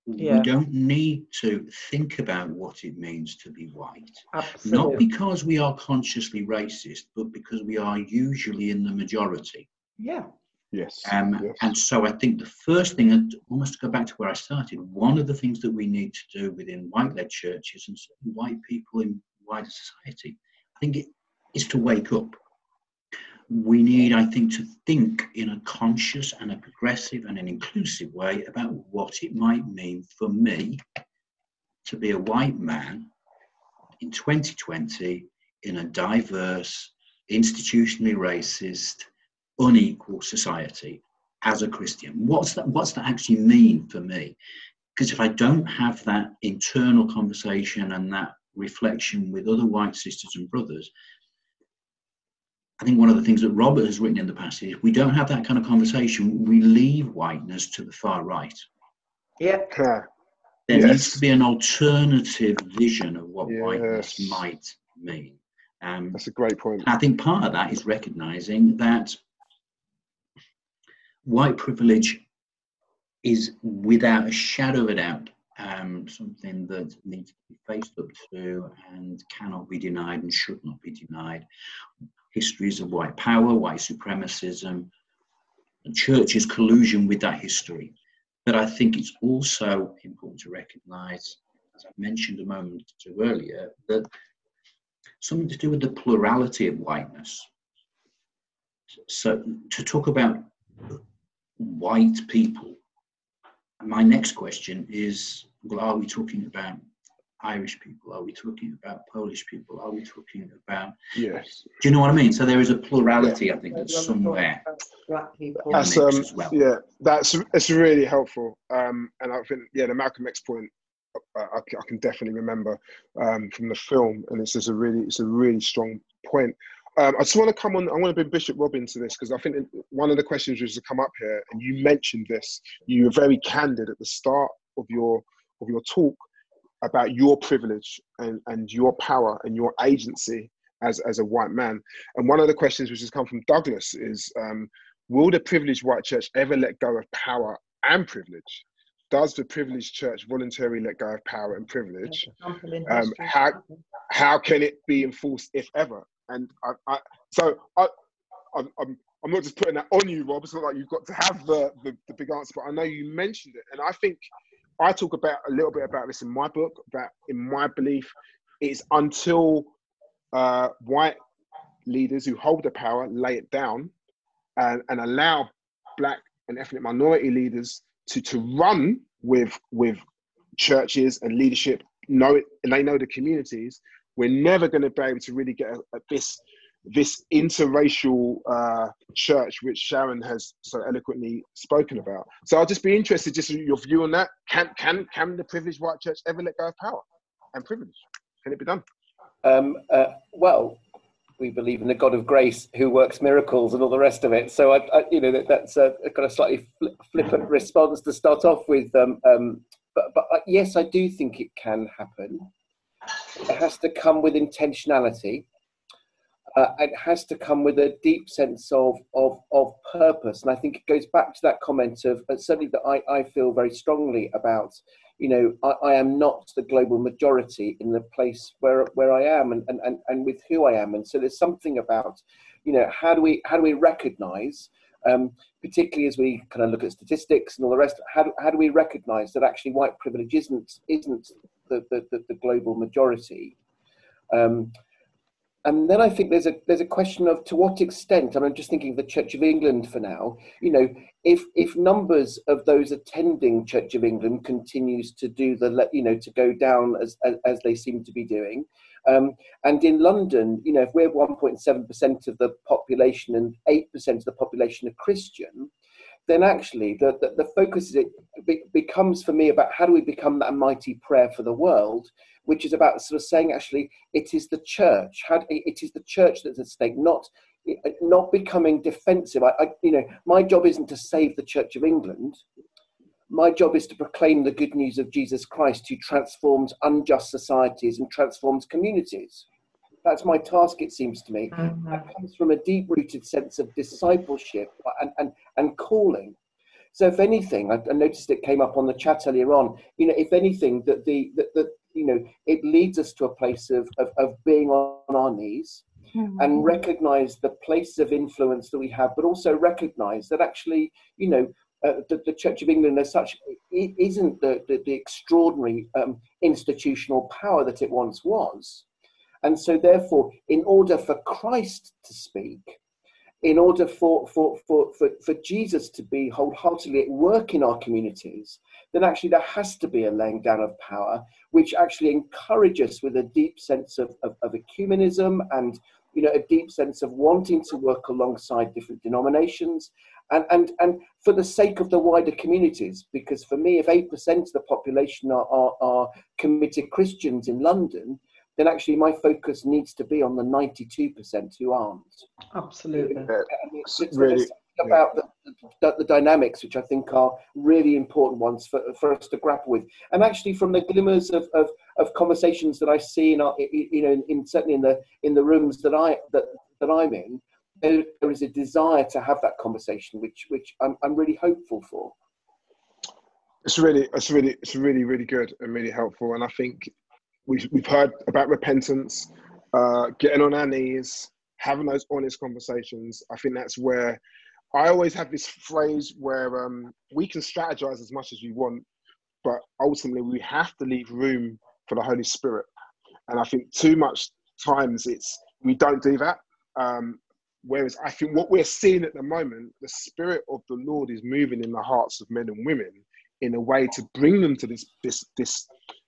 Yeah. We don't need to think about what it means to be white. Absolutely. Not because we are consciously racist, but because we are usually in the majority. yeah. Yes. Um, yes. And so I think the first thing, and almost to go back to where I started, one of the things that we need to do within white led churches and white people in wider society, I think it is to wake up. We need, I think, to think in a conscious and a progressive and an inclusive way about what it might mean for me to be a white man in 2020 in a diverse, institutionally racist, unequal society as a Christian. What's that? What's that actually mean for me? Because if I don't have that internal conversation and that reflection with other white sisters and brothers, I think one of the things that Robert has written in the past is we don't have that kind of conversation. We leave whiteness to the far right. Yeah. Yeah. There Yes. needs to be an alternative vision of what whiteness might mean. Um, That's a great point. I think part of that is recognizing that white privilege is without a shadow of a doubt um, something that needs to be faced up to and cannot be denied and should not be denied. Histories of white power, white supremacism, and church's collusion with that history. But I think it's also important to recognize, as I mentioned a moment or two earlier, that something to do with the plurality of whiteness. So to talk about white people, my next question is, well, are we talking about Irish people? Are we talking about Polish people? Are we talking about, Yes. do you know what I mean? So there is a plurality, I think, that's somewhere. Black people. Yeah. That's um, as well. yeah, that's it's really helpful. Um, and I think yeah, the Malcolm X point, I, I can- I can definitely remember um, from the film, and it's just a really it's a really strong point. Um, I just want to come on. I want to bring Bishop Rob into this because I think one of the questions was to come up here, and you mentioned this. You were very candid at the start of your of your talk about your privilege and, and your power and your agency as, as a white man. And one of the questions which has come from Douglas is um, Will the privileged white church ever let go of power and privilege? Does the privileged church voluntarily let go of power and privilege? Um, how- How can it be enforced, if ever? And I, I so I, I'm, I'm, I'm not just putting that on you, Rob. It's not like you've got to have the, the, the big answer, but I know you mentioned it. And I think I talk about a little bit about this in my book, that in my belief, it's until uh, white leaders who hold the power lay it down and, and allow black and ethnic minority leaders to, to run with with churches and leadership know it and they know the communities we're never going to be able to really get a, a, this this interracial uh, church which sharon has so eloquently spoken about so i'll just be interested just your view on that can can can the privileged white church ever let go of power and privilege can it be done Um, uh, well, we believe in the God of grace who works miracles and all the rest of it. So, I, I, you know, that, that's a, got a slightly fli flippant response to start off with. Um, um, but, but uh, yes, I do think it can happen. It has to come with intentionality. Uh, it has to come with a deep sense of, of, of purpose. And I think it goes back to that comment of uh, certainly that I, I feel very strongly about you know, I, I, am not the global majority in the place where where I am and, and, and, and with who I am. And so there's something about, you know, how do we how do we recognise, um, particularly as we kind of look at statistics and all the rest, how do, how do we recognise that actually white privilege isn't isn't the, the, the, the global majority? Um, and then I think there's a there's a question of to what extent, and I'm just thinking of the Church of England for now, you know, if if numbers of those attending Church of England continues to do the you know to go down as as, as they seem to be doing, um, and in London, you know, if we're 1.7 percent of the population and eight percent of the population are Christian, then actually the, the, the focus it be, becomes for me about how do we become that mighty prayer for the world which is about sort of saying actually it is the church. How it is the church that's at stake not eh, not becoming defensive. I, I, you know my job isn't to save the church of england. My job is to proclaim the good news of jesus christ who transforms unjust societies and transforms communities that's my task it seems to me Mm-hmm. that comes from a deep rooted sense of discipleship and, and, and calling So if anything, I, I, noticed it came up on the chat earlier on. You know, if anything, that the that, that you know it leads us to a place of of, of being on our knees mm-hmm. and recognize the places of influence that we have, but also recognize that actually, you know, uh, the, the, Church of England as such isn't the, the, the extraordinary um, institutional power that it once was. And so, therefore, in order for Christ to speak, in order for, for, for, for, for Jesus to be wholeheartedly at work in our communities, then actually there has to be a laying down of power, which actually encourages us with a deep sense of, of, of ecumenism and you know, a deep sense of wanting to work alongside different denominations and, and, and for the sake of the wider communities. Because for me, if 8% of the population are, are, are committed Christians in London, then actually my focus needs to be on the 92% who aren't. Absolutely. Yeah, it's, it's really, about the, the, the, dynamics, which I think are really important ones for, for us to grapple with. And actually, from the glimmers of, of, of conversations that I see, in, our, you know, in, in, certainly in the in the rooms that I that, that I'm in, there, there is a desire to have that conversation, which which I'm, I'm really hopeful for. It's really, it's really, it's really, really good and really helpful. And I think we've we've heard about repentance, uh, getting on our knees, having those honest conversations. I think that's where I always have this phrase where um, we can strategize as much as we want, but ultimately we have to leave room for the Holy Spirit. And I think too much times it's we don't do that. Um, whereas I think what we're seeing at the moment, the Spirit of the Lord is moving in the hearts of men and women in a way to bring them to this this this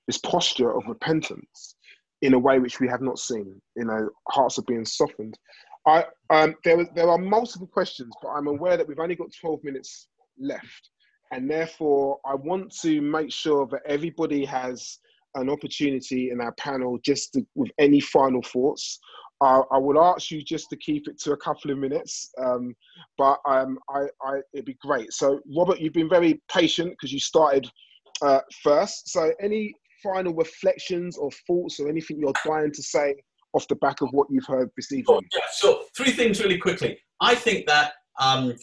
this posture of repentance in a way which we have not seen. You know, hearts are being softened. I um, there there are multiple questions, but I'm aware that we've only got 12 minutes left, and therefore I want to make sure that everybody has an opportunity in our panel just to, with any final thoughts. Uh, I would ask you just to keep it to a couple of minutes, um, but um, I, I, it'd be great. So, Robert, you've been very patient because you started uh, first. So, any final reflections or thoughts or anything you're dying to say off the back of what you've heard this evening? Yeah, so three things really quickly. I think that um,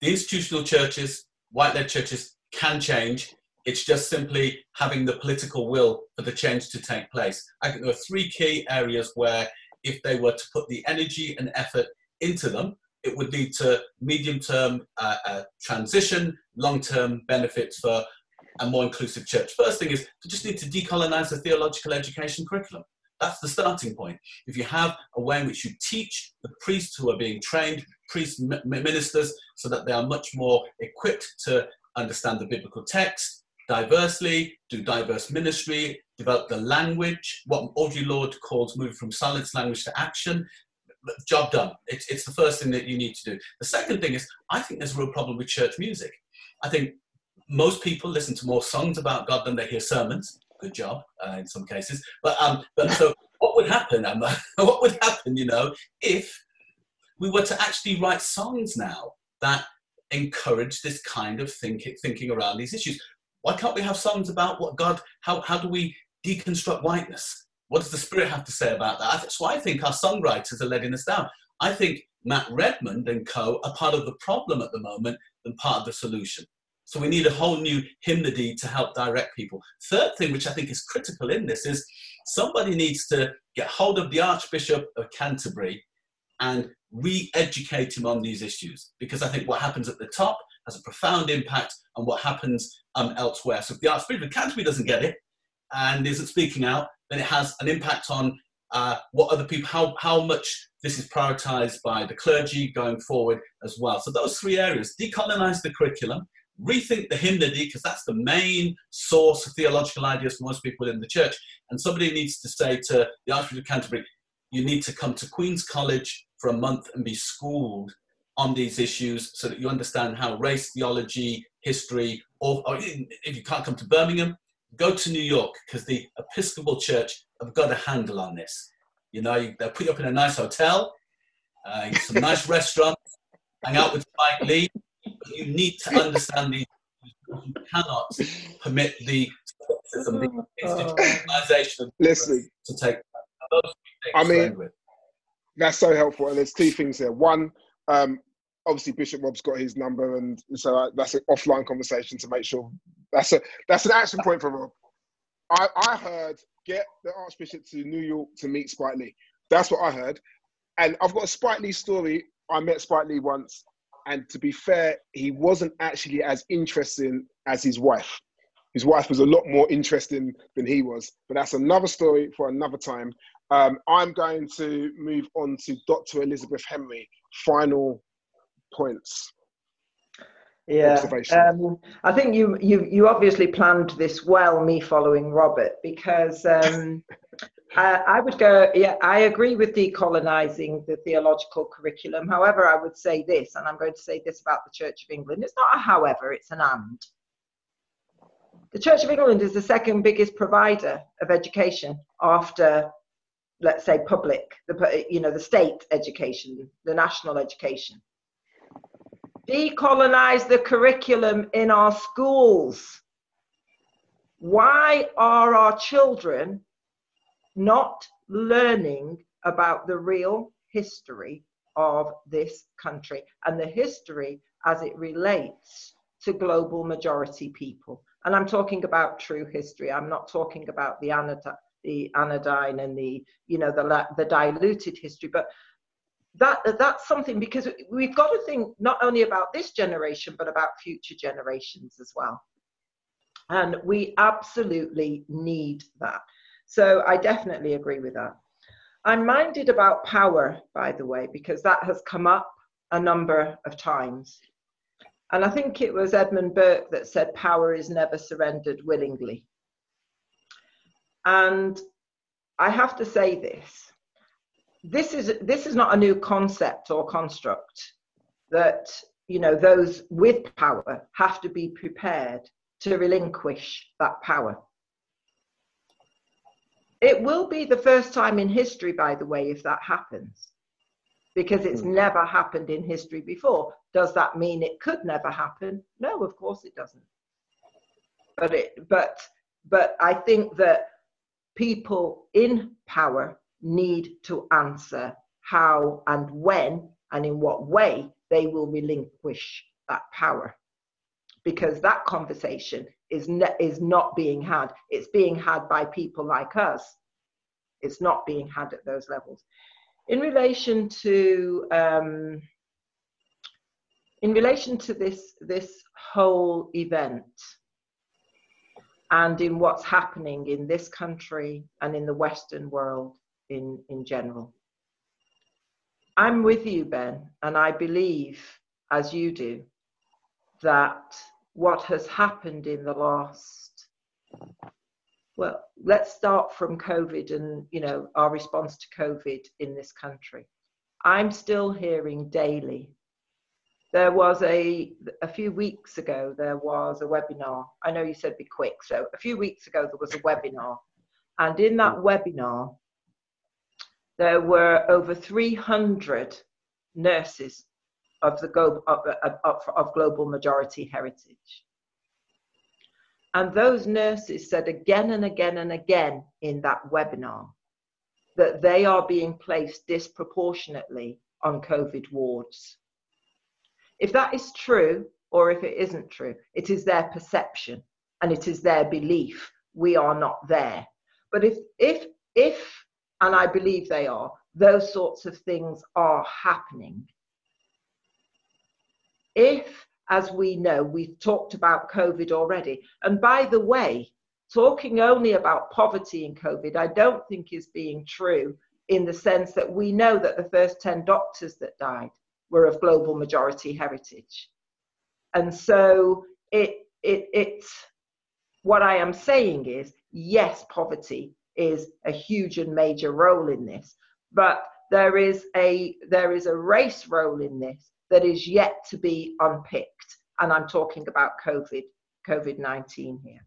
the institutional churches, white led churches, can change. It's just simply having the political will for the change to take place. I think there are three key areas where, if they were to put the energy and effort into them, it would lead to medium term uh, uh, transition, long term benefits for a more inclusive church. First thing is to just need to decolonize the theological education curriculum. That's the starting point. If you have a way in which you teach the priests who are being trained, priests, ministers, so that they are much more equipped to understand the biblical text diversely, do diverse ministry, develop the language, what Audre Lorde calls moving from silence language to action, job done. It's, it's the first thing that you need to do. The second thing is, I think there's a real problem with church music. I think most people listen to more songs about God than they hear sermons good job uh, in some cases. But um, but so what would happen? Um, what would happen? You know, if we were to actually write songs now that encourage this kind of thinking thinking around these issues. Why can't we have songs about what God? How how do we deconstruct whiteness? What does the Spirit have to say about that? That's why I think our songwriters are letting us down. I think Matt Redman and co are part of the problem at the moment than part of the solution. So we need a whole new hymnody to help direct people. Third thing, which I think is critical in this, is somebody needs to get hold of the Archbishop of Canterbury and re-educate him on these issues because I think what happens at the top has a profound impact on what happens um, elsewhere. So if the Archbishop of Canterbury doesn't get it and isn't speaking out, then it has an impact on uh, what other people, how, how much this is prioritized by the clergy going forward as well. So those three areas, decolonize the curriculum, rethink the hymnody because that's the main source of theological ideas for most people in the church. And somebody needs to say to the Archbishop of Canterbury, you need to come to Queen's College for a month and be schooled on these issues so that you understand how race theology, history, or, or if you can't come to Birmingham, go to New York because the Episcopal Church have got a handle on this. You know, they'll put you up in a nice hotel, uh, some nice restaurants, hang out with Spike Lee, you need to understand these. You cannot permit the the institutionalization Listen, to take. I mean, that's so helpful. And there's two things here. One, um, obviously Bishop Rob's got his number, and so that's an offline conversation to make sure that's a that's an action point for Rob. I, I heard get the Archbishop to New York to meet Spike Lee. That's what I heard, and I've got a Spike Lee story. I met Spike Lee once, and to be fair, he wasn't actually as interesting as his wife. His wife was a lot more interesting than he was, but that's another story for another time. Um, I'm going to move on to Dr. Elizabeth Henry. Final points. Yeah, um, I think you you you obviously planned this well. Me following Robert because um, I, I, would go. Yeah, I agree with decolonizing the theological curriculum. However, I would say this, and I'm going to say this about the Church of England. It's not a however; it's an and. The Church of England is the second biggest provider of education after let's say public the you know the state education the national education decolonize the curriculum in our schools why are our children not learning about the real history of this country and the history as it relates to global majority people. And i'm talking about true history. I'm not talking about the the anodyne and the you know the the diluted history. But that that's something because we've got to think not only about this generation but about future generations as well. And we absolutely need that so i definitely agree with that i'm minded about power by the way because that has come up a number of times and i think it was edmund burke that said power is never surrendered willingly and I have to say this. This is this is not a new concept or construct that you know those with power have to be prepared to relinquish that power. It will be the first time in history, by the way, if that happens, because it's mm. never happened in history before. Does that mean it could never happen? No, of course it doesn't. But it, but, but I think that people in power need to answer how and when and in what way they will relinquish that power because that conversation is, ne- is not being had. It's being had by people like us. It's not being had at those levels. In relation to um, in relation to this this whole event and in what's happening in this country and in the Western world in, in general. I'm with you, Ben, and I believe, as you do, that what has happened in the last well let's start from covid and you know our response to covid in this country. I'm still hearing daily. There was a a few weeks ago there was a webinar. I know you said be quick so a few weeks ago there was a webinar. And in that webinar there were over 300 nurses of the global of, of, of global majority heritage and those nurses said again and again and again in that webinar that they are being placed disproportionately on covid wards if that is true, or if it isn't true, it is their perception and it is their belief. We are not there. But if, if, if, and I believe they are, those sorts of things are happening. If, as we know, we've talked about COVID already, and by the way, talking only about poverty in COVID, I don't think is being true in the sense that we know that the first 10 doctors that died were of global majority heritage. And so it, it, it's what I am saying is yes, poverty is a huge and major role in this, but there is a there is a race role in this that is yet to be unpicked. And I'm talking about COVID, COVID-19 here.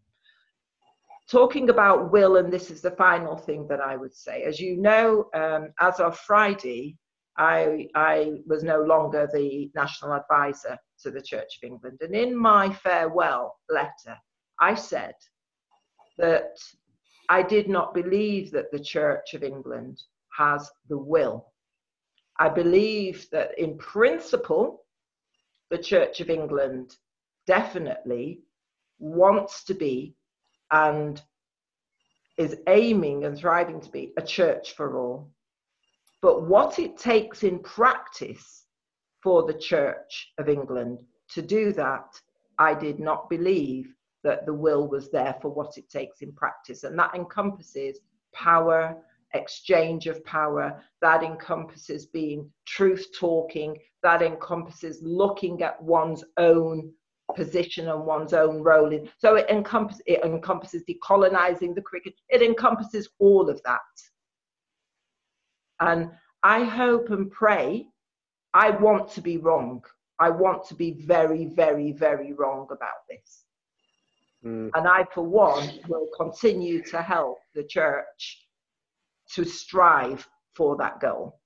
Talking about will, and this is the final thing that I would say. As you know, um, as of Friday, I, I was no longer the national advisor to the Church of England. And in my farewell letter, I said that I did not believe that the Church of England has the will. I believe that in principle, the Church of England definitely wants to be and is aiming and thriving to be a church for all. But what it takes in practice for the Church of England to do that, I did not believe that the will was there for what it takes in practice. And that encompasses power, exchange of power, that encompasses being truth talking, that encompasses looking at one's own position and one's own role in so it encompasses it encompasses decolonizing the cricket. It encompasses all of that. And i hope and pray i want to be wrong. I want to be very very very wrong about this. Mm. and i for one will continue to help the church to strive for that goal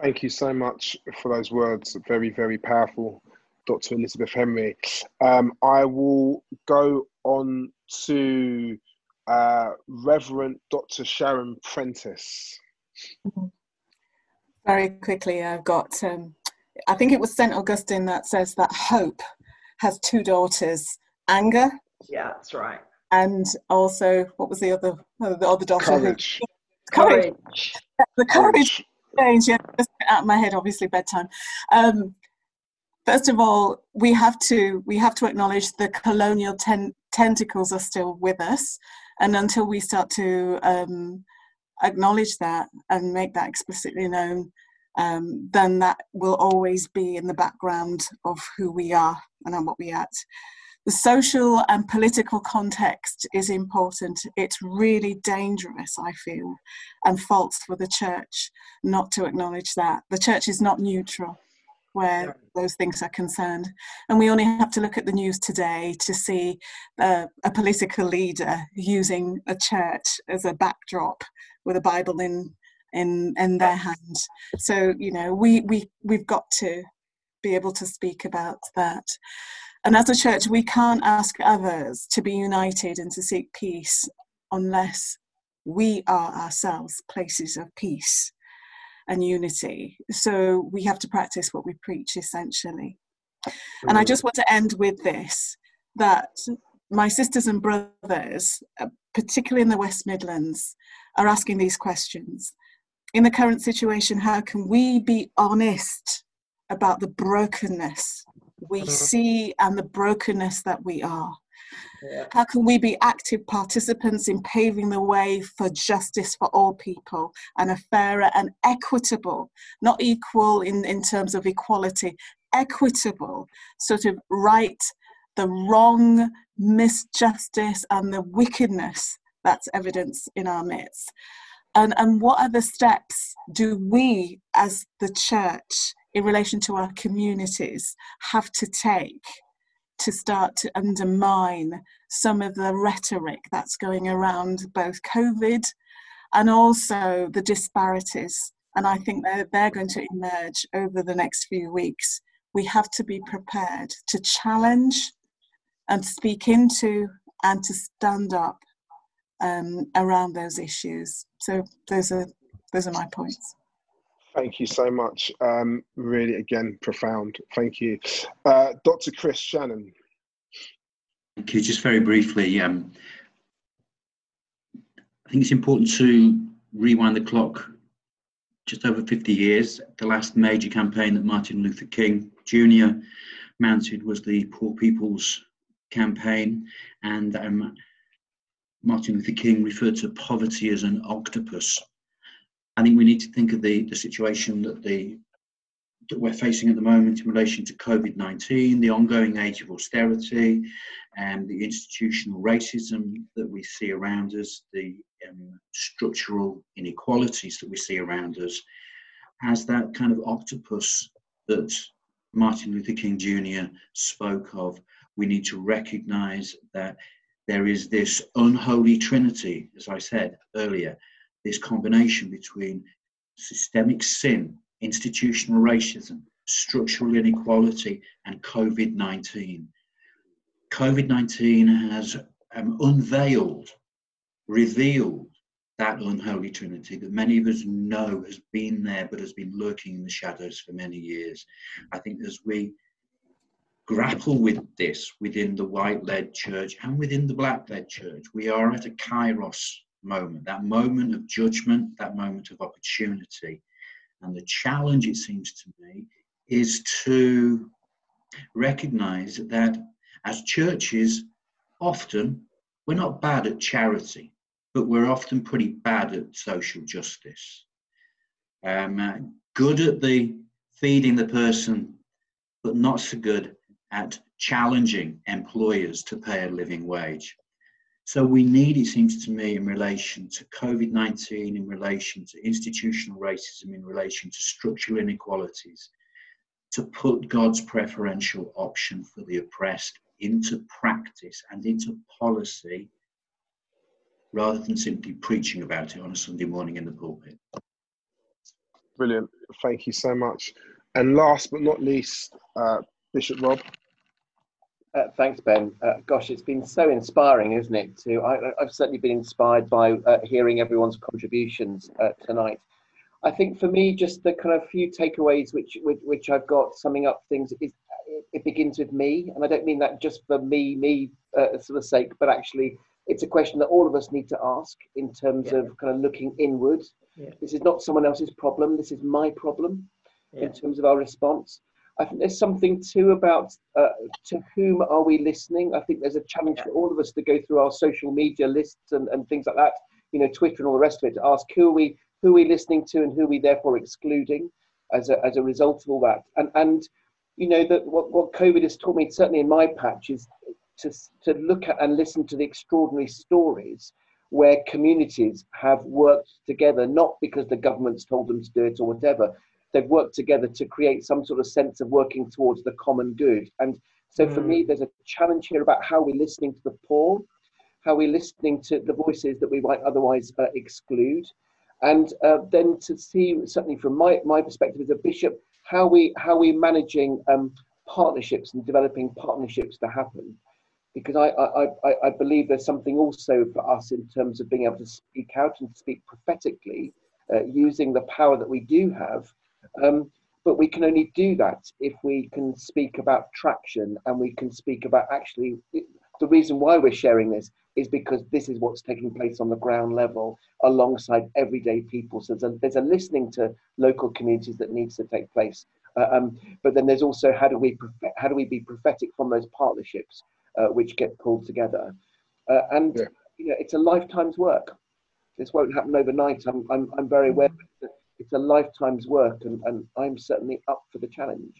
thank you so much for those words very very powerful Dr. Elizabeth Henry. Um, I will go on to uh, Reverend Dr. Sharon Prentis. Very quickly, I've got, um, I think it was St. Augustine that says that hope has two daughters anger. Yeah, that's right. And also, what was the other, the other daughter? Courage. Courage. courage. The courage. Change, yeah, just out of my head, obviously bedtime. Um, first of all, we have to we have to acknowledge the colonial ten- tentacles are still with us, and until we start to um, acknowledge that and make that explicitly known, um, then that will always be in the background of who we are and what we are. The social and political context is important. It's really dangerous, I feel, and false for the church not to acknowledge that. The church is not neutral where those things are concerned. And we only have to look at the news today to see uh, a political leader using a church as a backdrop with a Bible in in in their hand. So you know, we we we've got to be able to speak about that. And as a church, we can't ask others to be united and to seek peace unless we are ourselves places of peace and unity. So we have to practice what we preach essentially. And I just want to end with this that my sisters and brothers, uh, particularly in the West Midlands, are asking these questions. In the current situation, how can we be honest about the brokenness we uh-huh. see and the brokenness that we are? Yeah. How can we be active participants in paving the way for justice for all people and a fairer and equitable, not equal in, in terms of equality, equitable sort of right the wrong, misjustice, and the wickedness that's evidence in our midst? And, and what other steps do we as the church in relation to our communities have to take to start to undermine some of the rhetoric that's going around both COVID and also the disparities. And I think they're, they're going to emerge over the next few weeks. We have to be prepared to challenge and speak into and to stand up um, around those issues. So those are those are my points. Thank you so much. Um, really, again, profound. Thank you. Uh, Dr. Chris Shannahan. Thank you. Just very briefly, um, I think it's important to rewind the clock just over 50 years. The last major campaign that Martin Luther King Jr. mounted was the Poor People's Campaign, and um, Martin Luther King referred to poverty as an octopus. I think we need to think of the, the situation that the that we're facing at the moment in relation to COVID 19, the ongoing age of austerity, and the institutional racism that we see around us, the um, structural inequalities that we see around us, as that kind of octopus that Martin Luther King Jr. spoke of. We need to recognize that there is this unholy trinity, as I said earlier, this combination between systemic sin, institutional racism, structural inequality, and COVID 19. COVID 19 has um, unveiled, revealed that unholy trinity that many of us know has been there but has been lurking in the shadows for many years. I think as we grapple with this within the white led church and within the black led church, we are at a kairos moment, that moment of judgment, that moment of opportunity. And the challenge, it seems to me, is to recognize that as churches, often we're not bad at charity, but we're often pretty bad at social justice. Um, uh, good at the feeding the person, but not so good at challenging employers to pay a living wage. So we need, it seems to me, in relation to COVID 19, in relation to institutional racism, in relation to structural inequalities, to put God's preferential option for the oppressed into practice and into policy rather than simply preaching about it on a Sunday morning in the pulpit. Brilliant. Thank you so much. And last but not least, uh, Bishop Rob. Uh, thanks, Ben. Uh, gosh, it's been so inspiring, isn't it? To I, have certainly been inspired by uh, hearing everyone's contributions uh, tonight. I think for me, just the kind of few takeaways which which, which I've got summing up things is it begins with me, and I don't mean that just for me, me uh, sort of sake, but actually it's a question that all of us need to ask in terms yeah. of kind of looking inward. Yeah. This is not someone else's problem. This is my problem yeah. in terms of our response. I think there's something too about uh, to whom are we listening. I think there's a challenge for all of us to go through our social media lists and, and things like that, you know, Twitter and all the rest of it, to ask who are we who are we listening to and who are we therefore excluding as a, as a result of all that. And and you know that what, what COVID has taught me, certainly in my patch, is to, to look at and listen to the extraordinary stories where communities have worked together, not because the government's told them to do it or whatever. They've worked together to create some sort of sense of working towards the common good. And so for mm. me, there's a challenge here about how we're listening to the poor, how we're listening to the voices that we might otherwise uh, exclude. And uh, then to see, certainly from my, my perspective as a bishop, how we how we managing um, partnerships and developing partnerships to happen because I, I, I, I, believe there's something also for us in terms of being able to speak out and speak prophetically uh, using the power that we do have. Um, but we can only do that if we can speak about traction and we can speak about actually the reason why we're sharing this is because this is what's taking place on the ground level alongside everyday people. So there's a, there's a listening to local communities that needs to take place. Uh, um, but then there's also how do we how do we be prophetic from those partnerships uh, which get pulled together. Uh, and yeah. you know, it's a lifetime's work. This won't happen overnight. I'm, I'm, I'm very aware. It's a lifetime's work, and, and I'm certainly up for the challenge.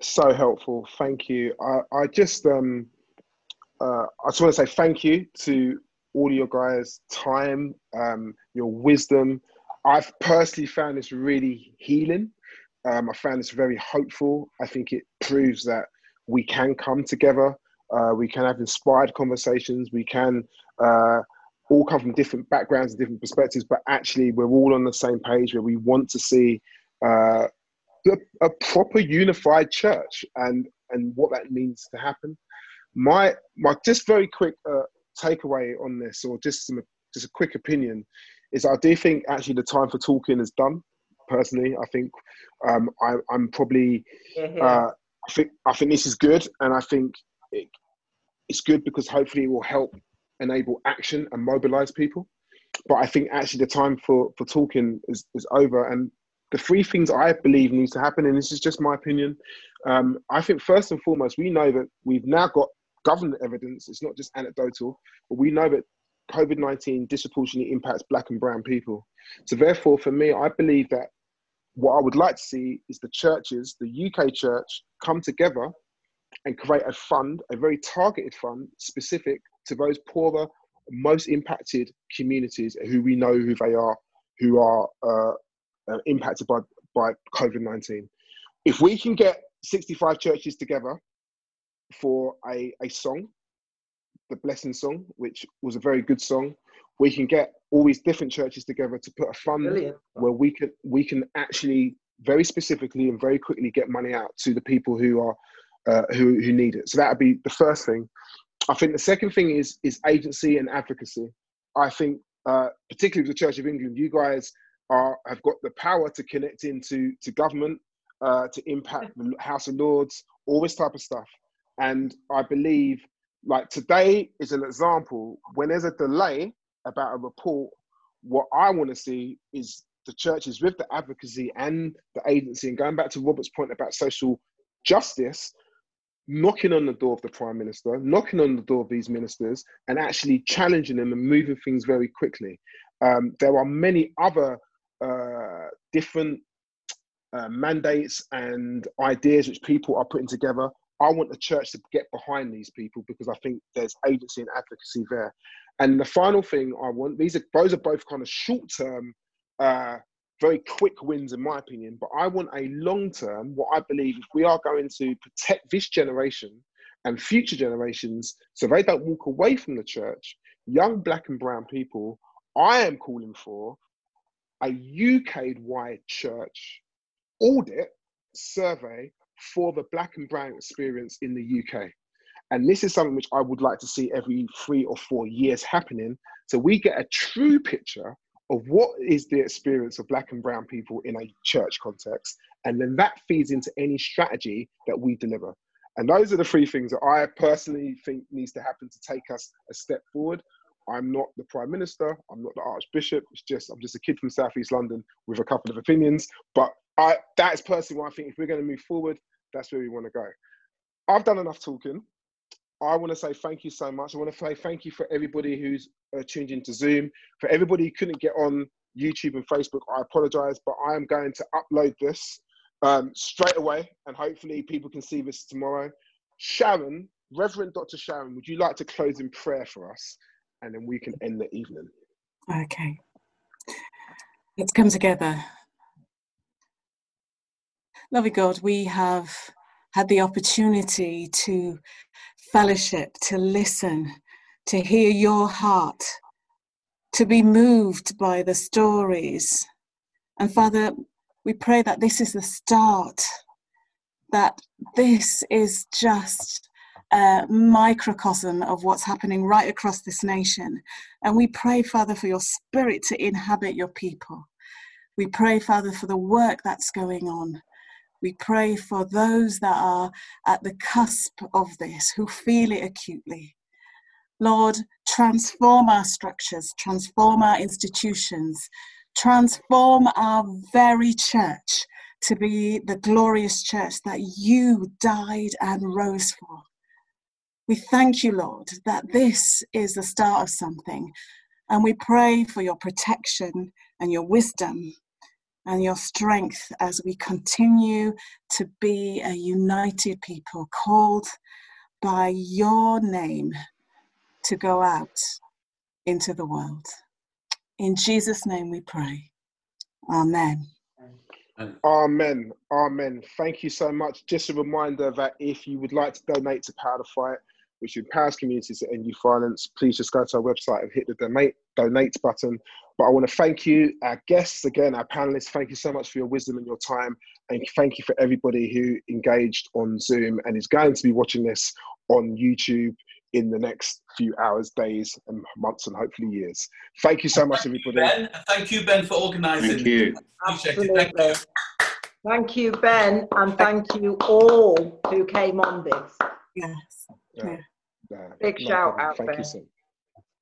So helpful. Thank you. I, I just um, uh, I just want to say thank you to all your guys' time, um, your wisdom. I've personally found this really healing. Um, I found this very hopeful. I think it proves that we can come together. Uh, we can have inspired conversations. We can uh, all come from different backgrounds and different perspectives, but actually we're all on the same page where we want to see uh, a, a, proper unified church and and what that means to happen. My my just very quick uh, takeaway on this, or just some just a quick opinion, is I do think actually the time for talking is done. Personally, I think um, I, am probably. Uh, I think I think this is good, and I think it, it's good because hopefully it will help enable action and mobilize people. But I think actually the time for for talking is, is over, and the three things I believe needs to happen, and this is just my opinion. Um, I think first and foremost, we know that we've now got government evidence. It's not just anecdotal, but we know that COVID nineteen disproportionately impacts Black and Brown people. So therefore, for me, I believe that what I would like to see is the churches, the UK church, come together and create a fund, a very targeted fund, specific to those poorer, most impacted communities who we know who they are, who are uh, uh, impacted by, by COVID 19. If we can get 65 churches together for a, a song, the Blessing Song, which was a very good song, we can get all these different churches together to put a fund Brilliant. where we can we can actually very specifically and very quickly get money out to the people who are uh, who who need it. So that would be the first thing. I think the second thing is is agency and advocacy. I think, uh, particularly with the Church of England, you guys are have got the power to connect into to government, uh, to impact the House of Lords, all this type of stuff. And I believe, like today is an example. When there's a delay about a report, what I want to see is the churches with the advocacy and the agency, and going back to Robert's point about social justice, knocking on the door of the prime minister, knocking on the door of these ministers, and actually challenging them and moving things very quickly. Um, there are many other uh, different uh, mandates and ideas which people are putting together. I want the church to get behind these people because I think there's agency and advocacy there. And the final thing I want these are those are both kind of short term uh, very quick wins, in my opinion. But I want a long term, what I believe if we are going to protect this generation and future generations so they don't walk away from the church, young black and brown people, I am calling for a UK wide church audit survey for the black and brown experience in the UK. And this is something which I would like to see every three or four years happening. So we get a true picture of what is the experience of black and brown people in a church context and then that feeds into any strategy that we deliver. And those are the three things that i personally think needs to happen to take us a step forward. I'm not the prime minister i'm not the archbishop it's just i'm just a kid from southeast london with a couple of opinions but i that's personally why i think if we're going to move forward that's where we want to go. I've done enough talking I want to say thank you so much. I want to say thank you for everybody who's uh, tuned into Zoom. For everybody who couldn't get on YouTube and Facebook, I apologize, but I am going to upload this um, straight away and hopefully people can see this tomorrow. Sharon, Reverend Dr. Sharon, would you like to close in prayer for us and then we can end the evening? Okay. Let's come together. Loving God, we have had the opportunity to fellowship, to listen, to hear your heart, to be moved by the stories. And Father, we pray that this is the start, that this is just a microcosm of what's happening right across this nation. And we pray, Father, for your spirit to inhabit your people. We pray, Father, for the work that's going on. We pray for those that are at the cusp of this, who feel it acutely. Lord, transform our structures, transform our institutions, transform our very church to be the glorious church that you died and rose for. We thank you, Lord, that this is the start of something. And we pray for your protection and your wisdom and your strength as we continue to be a united people called by your name to go out into the world. In Jesus' name we pray. Amen. Amen. Amen. Thank you so much. Just a reminder that if you would like to donate to Power to Fight, which empowers communities to end youth violence, please just go to our website and hit the donate donate button. But I want to thank you, our guests again, our panelists. Thank you so much for your wisdom and your time, and thank you for everybody who engaged on Zoom and is going to be watching this on YouTube in the next few hours, days, and months, and hopefully years. Thank you so much, everybody. Ben, thank you, Ben, for organising. Thank you. Absolutely. Thank you. Thank you, Ben, and thank you all who came on this. Yes. Yeah. Yeah. Big no shout problem. out, Thank Ben. you, so.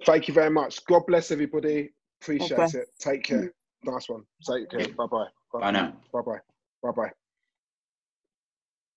Thank you very much. God bless everybody. Appreciate it. Take care. Nice one. Take care. Bye bye. Bye now. Bye bye. Bye bye.